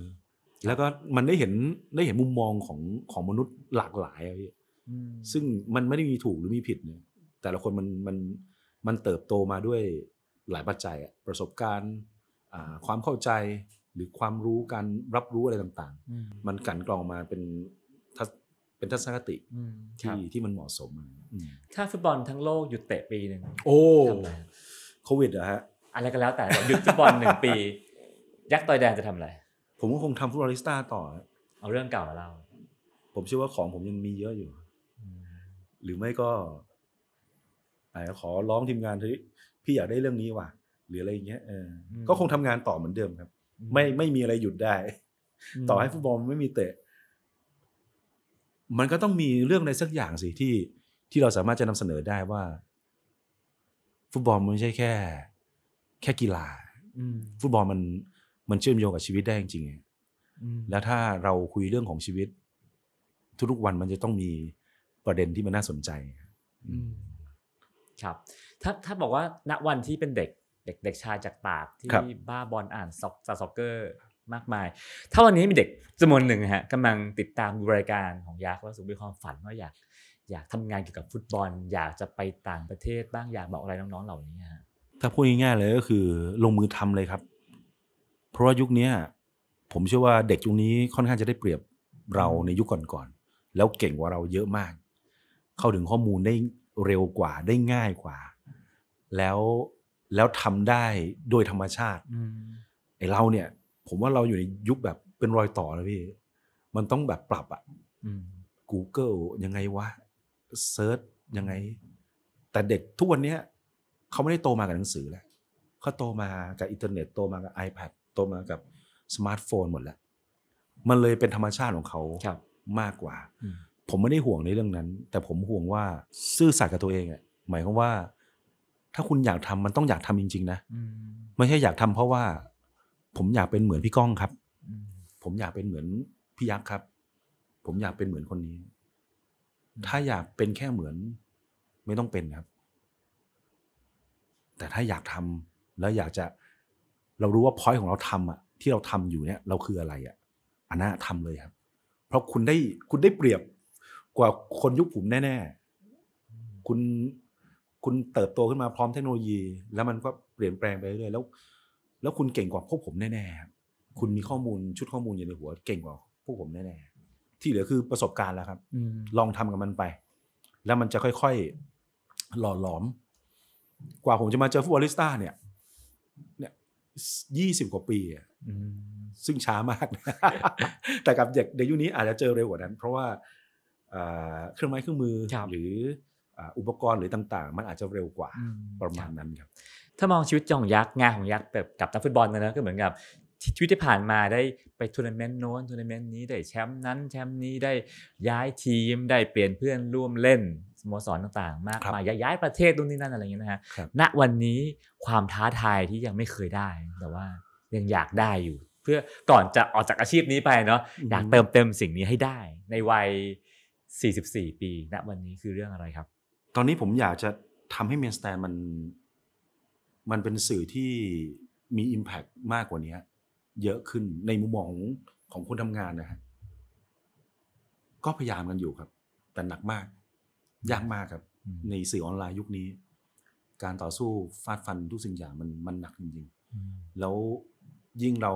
แล้วก็มันได้เห็นได้เห็นมุมมองของของมนุษย์หลากหลายอะพี่มซึ่งมันไม่ได้มีถูกหรือมีผิดเนี่ย แต่ละคนมันมันมันเติบโตมาด้วยหลายปัจจัยอะประสบการณ์อ่าความเข้าใจหรือความรู้การรับรู้อะไรต่างอืมๆมันกลันกรองมาเป็นทัศเป็นทัศนคติอืมครัที่บที่มันเหมาะสมอะอืมถ้าฟุตบอลทั้งโลกหยุดเตะปีหนึ่งโอ้ทำอะไร โควิดอะฮะอะไรก็แล้วแต่หยุดฟุตบอลหนึ่งปี ยักษ์ต่อยแดงจะทำอะไร ผมก็คงทำฟุตบอลลิสต้าต่อ เอาเรื่องเก่ามาเล่า ผมเชื่อว่าของผมยังมีเยอะอยู่อืมหรือไม่ก็อาจจะขอร้องทีมงานเฮ้ยพี่อยากได้เรื่องนี้ว่ะ หรืออะไรอย่างเงี้ยเอออก็คงทำงานต่อเหมือนเดิมครับ ไม่ไม่มีอะไรหยุดได้ ต่อให้ฟุตบอลมันไม่มีเตะ มันก็ต้องมีเรื่องอะไรสักอย่างสิที่ที่เราสามารถจะนำเสนอได้ว่า ฟุตบอลมันไม่ใช่แค่ แค่กีฬาอืมฟุตบอลมันมันเชื่อมโยงกับชีวิตได้จริงๆอืมแล้วถ้าเราคุยเรื่องของชีวิต ทุกๆวันมันจะต้องมีประเด็นที่มันน่าสนใจอืมครับ ถ้าถ้าบอกว่าณวันที่เป็นเด็กเด็กเด็กชายจากตากที่ครับบ้าบอลอ่านซ็อกซ็อกเกอร์มากมาย ถ้าวันนี้มีเด็กจำนวนหนึ่งนะฮะกำลังติดตามดูรายการของยักษ์แล้วรู้สุขมีความฝันว่าอยาก อยากทำงานเกี่ยวกับฟุตบอล อยากจะไปต่างประเทศบ้างอยากบอกอะไรน้องๆเหล่านี้ฮะถ้าพูดง่ายๆเลยก็คือลงมือทำเลยครับ เพราะว่ายุคเนี้ยผมเชื่อว่าเด็กยุคนี้ค่อนข้างจะได้เปรียบเราในยุคก่อนๆแล้วเก่งกว่าเราเยอะมาก เข้าถึงข้อมูลได้เร็วกว่าได้ง่ายกว่า แล้วแล้วทำได้โดยธรรมชาติอืมไอเราเนี่ย ผมว่าเราอยู่ในยุคแบบเป็นรอยต่อแล้วพี่ มันต้องแบบปรับอะอืม Google ยังไงวะ search ยังไง แต่เด็กทุกวันเนี้ยเขาไม่ได้โตมากับหนังสือแล้วเขาโตมากับอินเทอร์เน็ตโตมากับ iPad โตมากับสมาร์ทโฟนหมดแล้ว มันเลยเป็นธรรมชาติของเขาครับมากกว่าอืมผมไม่ได้ห่วงในเรื่องนั้น แต่ผมห่วงว่าซื่อสัตย์กับตัวเองอะหมายความว่า ถ้าคุณอยากทำมันต้องอยากทำจริง ๆ นะอืมไม่ใช่อยากทำเพราะว่า ผมอยากเป็นเหมือนพี่ก้องครับอืมผมอยากเป็นเหมือนพี่ยักษ์ครับ ผมอยากเป็นเหมือนคนนี้ ถ้าอยากเป็นแค่เหมือน ไม่ต้องเป็นครับ แต่ถ้าอยากทำแล้วอยากจะเรารู้ว่าพอยของเราทำอะ ที่เราทำอยู่เนี่ย เราคืออะไรอะอันนั้นทำเลยครับ เพราะคุณได้คุณได้เปรียบกว่าคนยุคผมแน่ๆคุณคุณเติบโตขึ้นมาพร้อมเทคโนโลยี แล้วมันก็เปลี่ยนแปลงไปเรื่อยๆแล้ว แล้วคุณเก่งกว่าพวกผมแน่ๆครับคุณมีข้อมูลชุดข้อมูลอยู่ในหัว เก่งกว่าพวกผมแน่ๆ ที่เหลือคือประสบการณ์แล้วครับอืมลองทำกับมันไป แล้วมันจะค่อยๆ หล่อหลอม กว่าผมจะมาเจอฟุตบอลลิสต้าเนี่ย เนี่ยยี่สิบกว่าปีอะอืมซึ่งช้ามากนะแต่กับเด็กเด็กยุคนี้อาจจะเจอเร็วกว่านั้น เพราะว่าอ่าเครื่องไม้เครื่องมือครับหรืออ่าอุปกรณ์หรือต่างๆ มันอาจจะเร็วกว่าอืมประมาณนั้นครับ ถ้ามองชีวิตของยักษ์งานของยักษ์แบบกับนักฟุตบอลนะนะก็เหมือนกับ ชีวิตที่ผ่านมาได้ไปทัวร์นาเมนต์โน้นทัวร์นาเมนต์นี้ได้แชมป์นั้นแชมป์นี้ได้ย้ายทีมได้เปลี่ยนเพื่อนร่วมเล่นสโมสรต่างๆ มากครับมายย้ายประเทศนู่นนี่นั่นอะไรอย่างเงี้ยนะฮะครับณวันนี้ความท้าทายที่ยังไม่เคยได้แต่ว่ายังอยากได้อยู่ เพื่อก่อนจะออกจากอาชีพนี้ไปเนาะอยากเติมเต็มสิ่งนี้ให้ได้ ในวัย 44 ปีณวันนี้คือเรื่องอะไรครับ ตอนนี้ผมอยากจะทำให้เมนสแตนมัน มันเป็นสื่อที่มี Impact มากกว่านี้ เยอะขึ้นในมุมมองของของคนทำงานนะฮะก็พยายามกันอยู่ครับ แต่หนักมาก ยากมากครับอืมในสื่อออนไลน์ยุคนี้ การต่อสู้ฟาดฟันทุกสิ่งอย่างมันมันหนักจริงๆ แล้วยิ่งเรา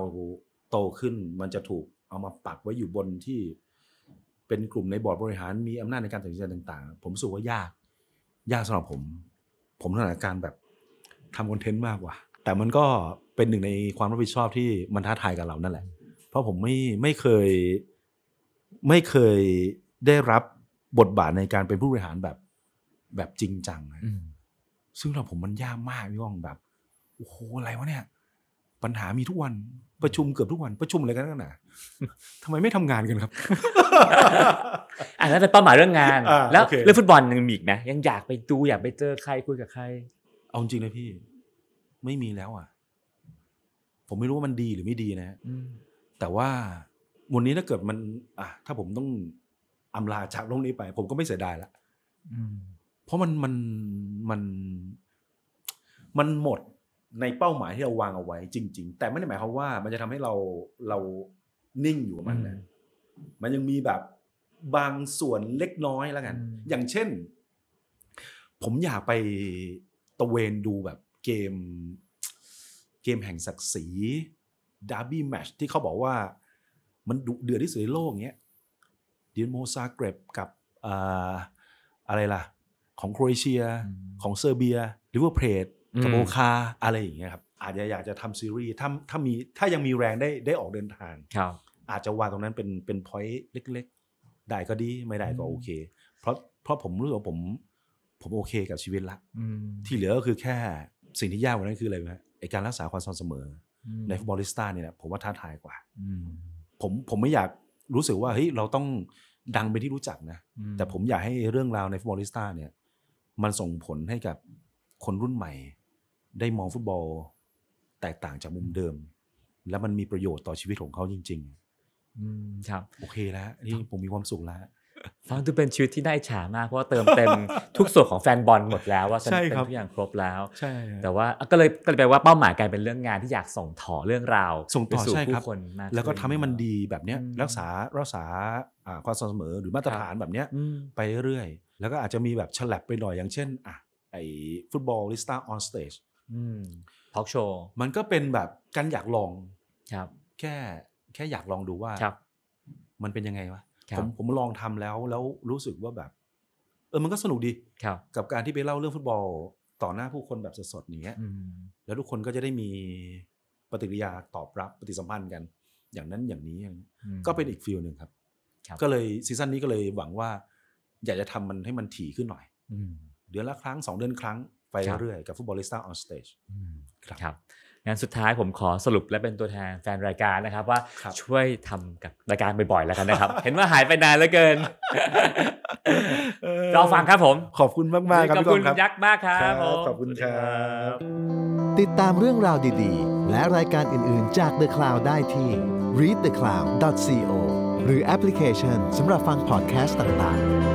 โตขึ้นมันจะถูกเอามาปักไว้อยู่บนที่เป็นกลุ่มในบอร์ดบริหารมีอำนาจในการตัดสินใจต่าง ๆ ผมรู้สึกว่ายาก ยากสำหรับผม ผมถนัดการแบบทำคอนเทนต์มากกว่า แต่มันก็ เป็นหนึ่งในความรับผิดชอบที่มันท้าทายกับเรานั่นแหละ เพราะผมไม่ไม่เคย ไม่เคยได้รับบทบาทในการเป็นผู้บริหารแบบแบบจริงจังนะอืมซึ่งเราผมมันยากมากพี่ว่องแบบโอ้โหอะไรวะเนี่ย ปัญหามีทุกวันประชุมเกือบทุกวันประชุมอะไรกันนักหนาทำไมไม่ทำงานกันครับอันนั้นเป็นเป้าหมายเรื่องงานอ่าแล้วโอเคเรื่องฟุตบอลยังมีอีกไหมยังอยากไปดูอยากไปเจอใครคุยกับใคร เอาจริงนะพี่ ไม่มีแล้วอะ ผมไม่รู้ว่ามันดีหรือไม่ดีนะฮะอืมแต่ว่าวันนี้ถ้าเกิดมัน อะถ้าผมต้องอำลาจากโลกนี้ไป ผมก็ไม่เสียดายละอืมเพราะมันมันมันมันหมดในเป้าหมายที่เราวางเอาไว้จริง ๆ แต่ไม่ได้หมายความว่า มันจะทำให้เราเรานิ่งอยู่กับมันนะมันยังมีแบบบางส่วนเล็กน้อยแล้วกันอืมอย่างเช่น ผมอยากไปตะเวนดูแบบเกม เกมแห่งศักดิ์ศรีดาร์บี้แมชที่เขาบอกว่ามันดุเดือดที่สุดในโลกเงี้ยเดียนโมซาเกรบกับอ่าอะไรล่ะ ของโครเอเชียอืมของเซอร์เบียลิเวอร์เพลดกับอืมโอคาอะไรอย่างเงี้ยครับอาจจะอยากจะทำซีรีส์ถ้าถ้ามีถ้ายังมีแรงได้ได้ออกเดินทางครับอาจจะวางตรงนั้นเป็นเป็นพอยต์เล็กได้ก็ดีไม่ได้ก็โอเค เพราะเพราะผมรู้สึกว่าผมผมโอเคกับชีวิตละอืมที่เหลือก็คือแค่สิ่งที่ยากกว่านั้นคืออะไรไหม ไอการรักษาความสม่ำเสมออืมในฟุตบอลลิสต้าเนี่ยนะผมว่าท้าทายกว่าอืมผมผมไม่อยากรู้สึกว่าเฮ้ยเราต้องดังเป็นที่รู้จักนะอืแต่ผมอยากให้เรื่องราวในฟุตบอลลิสต้าเนี่ย มันส่งผลให้กับคนรุ่นใหม่ ได้มองฟุตบอลแตกต่างจากมุมเดิม แล้วมันมีประโยชน์ต่อชีวิตของเขาจริงอืมครับๆโอเคแล้วนี่ผมมีความสุขแล้ว ฟังดูเป็นชีวิตที่น่าอิจฉามากเพราะว่าเติมเต็มทุกส่วนของแฟนบอลหมดแล้วว่าใช่เป็นครับทุกอย่างครบแล้ว ใช่ แต่ว่าก็เลยก็เลยแปลว่าเป้าหมายกลายเป็นเรื่องงานที่อยากส่งต่อเรื่องราวส่งต่อไปสู่ใช่ครับผู้คนมากแล้วก็ขึ้นทำให้มันดีแบบเนี้ยอืมรักษารักษาอ่าความสม่ำเสมอหรือมาตรฐานแบบเนี้ยอืมไปเรื่อยๆแล้วก็อาจจะมีแบบแฉลบไปหน่อยอย่างเช่นอะไอ Footballista on stage อืมทอล์กโชว์มันก็เป็นแบบการอยากลองครับ แค่แค่อยากลองดูว่าครับมันเป็นยังไงวะครับ ผมผมลองทำแล้วแล้วรู้สึกว่าแบบ เออมันก็สนุกดีครับกับการที่ไปเล่าเรื่องฟุตบอลต่อหน้าผู้คนแบบสดๆอย่างเงี้ยอืมแล้วทุกคนก็จะได้มีปฏิกิริยาตอบรับปฏิสัมพันธ์กัน อย่างนั้นอย่างนี้อย่างนี้อืมก็เป็นอีก feel หนึ่งครับครับ ก็เลย season นี้ก็เลยหวังว่า อยากจะทำมันให้มันถี่ขึ้นหน่อยอืมเดือนละครั้งสองเดือนครั้งไปครับเรื่อยๆกับ Footballista on stage อืมครับครับ งั้นสุดท้ายผมขอสรุปและเป็นตัวแทนแฟนรายการนะครับ ว่าครับช่วยทำกับรายการบ่อยๆแล้วกันนะครับ เห็นว่าหายไปนานเหลือเกินรอฟังครับผม ขอบคุณมากๆครับขอบพี่คุณกองครับยักษ์มากครับครับผมขอบคุณครับติดตามเรื่องราวดีๆ และรายการอื่นๆจาก The Cloud ได้ที่ readthecloud.co หรือแอปพลิเคชันสำหรับฟังพอดแคสต์ต่างๆ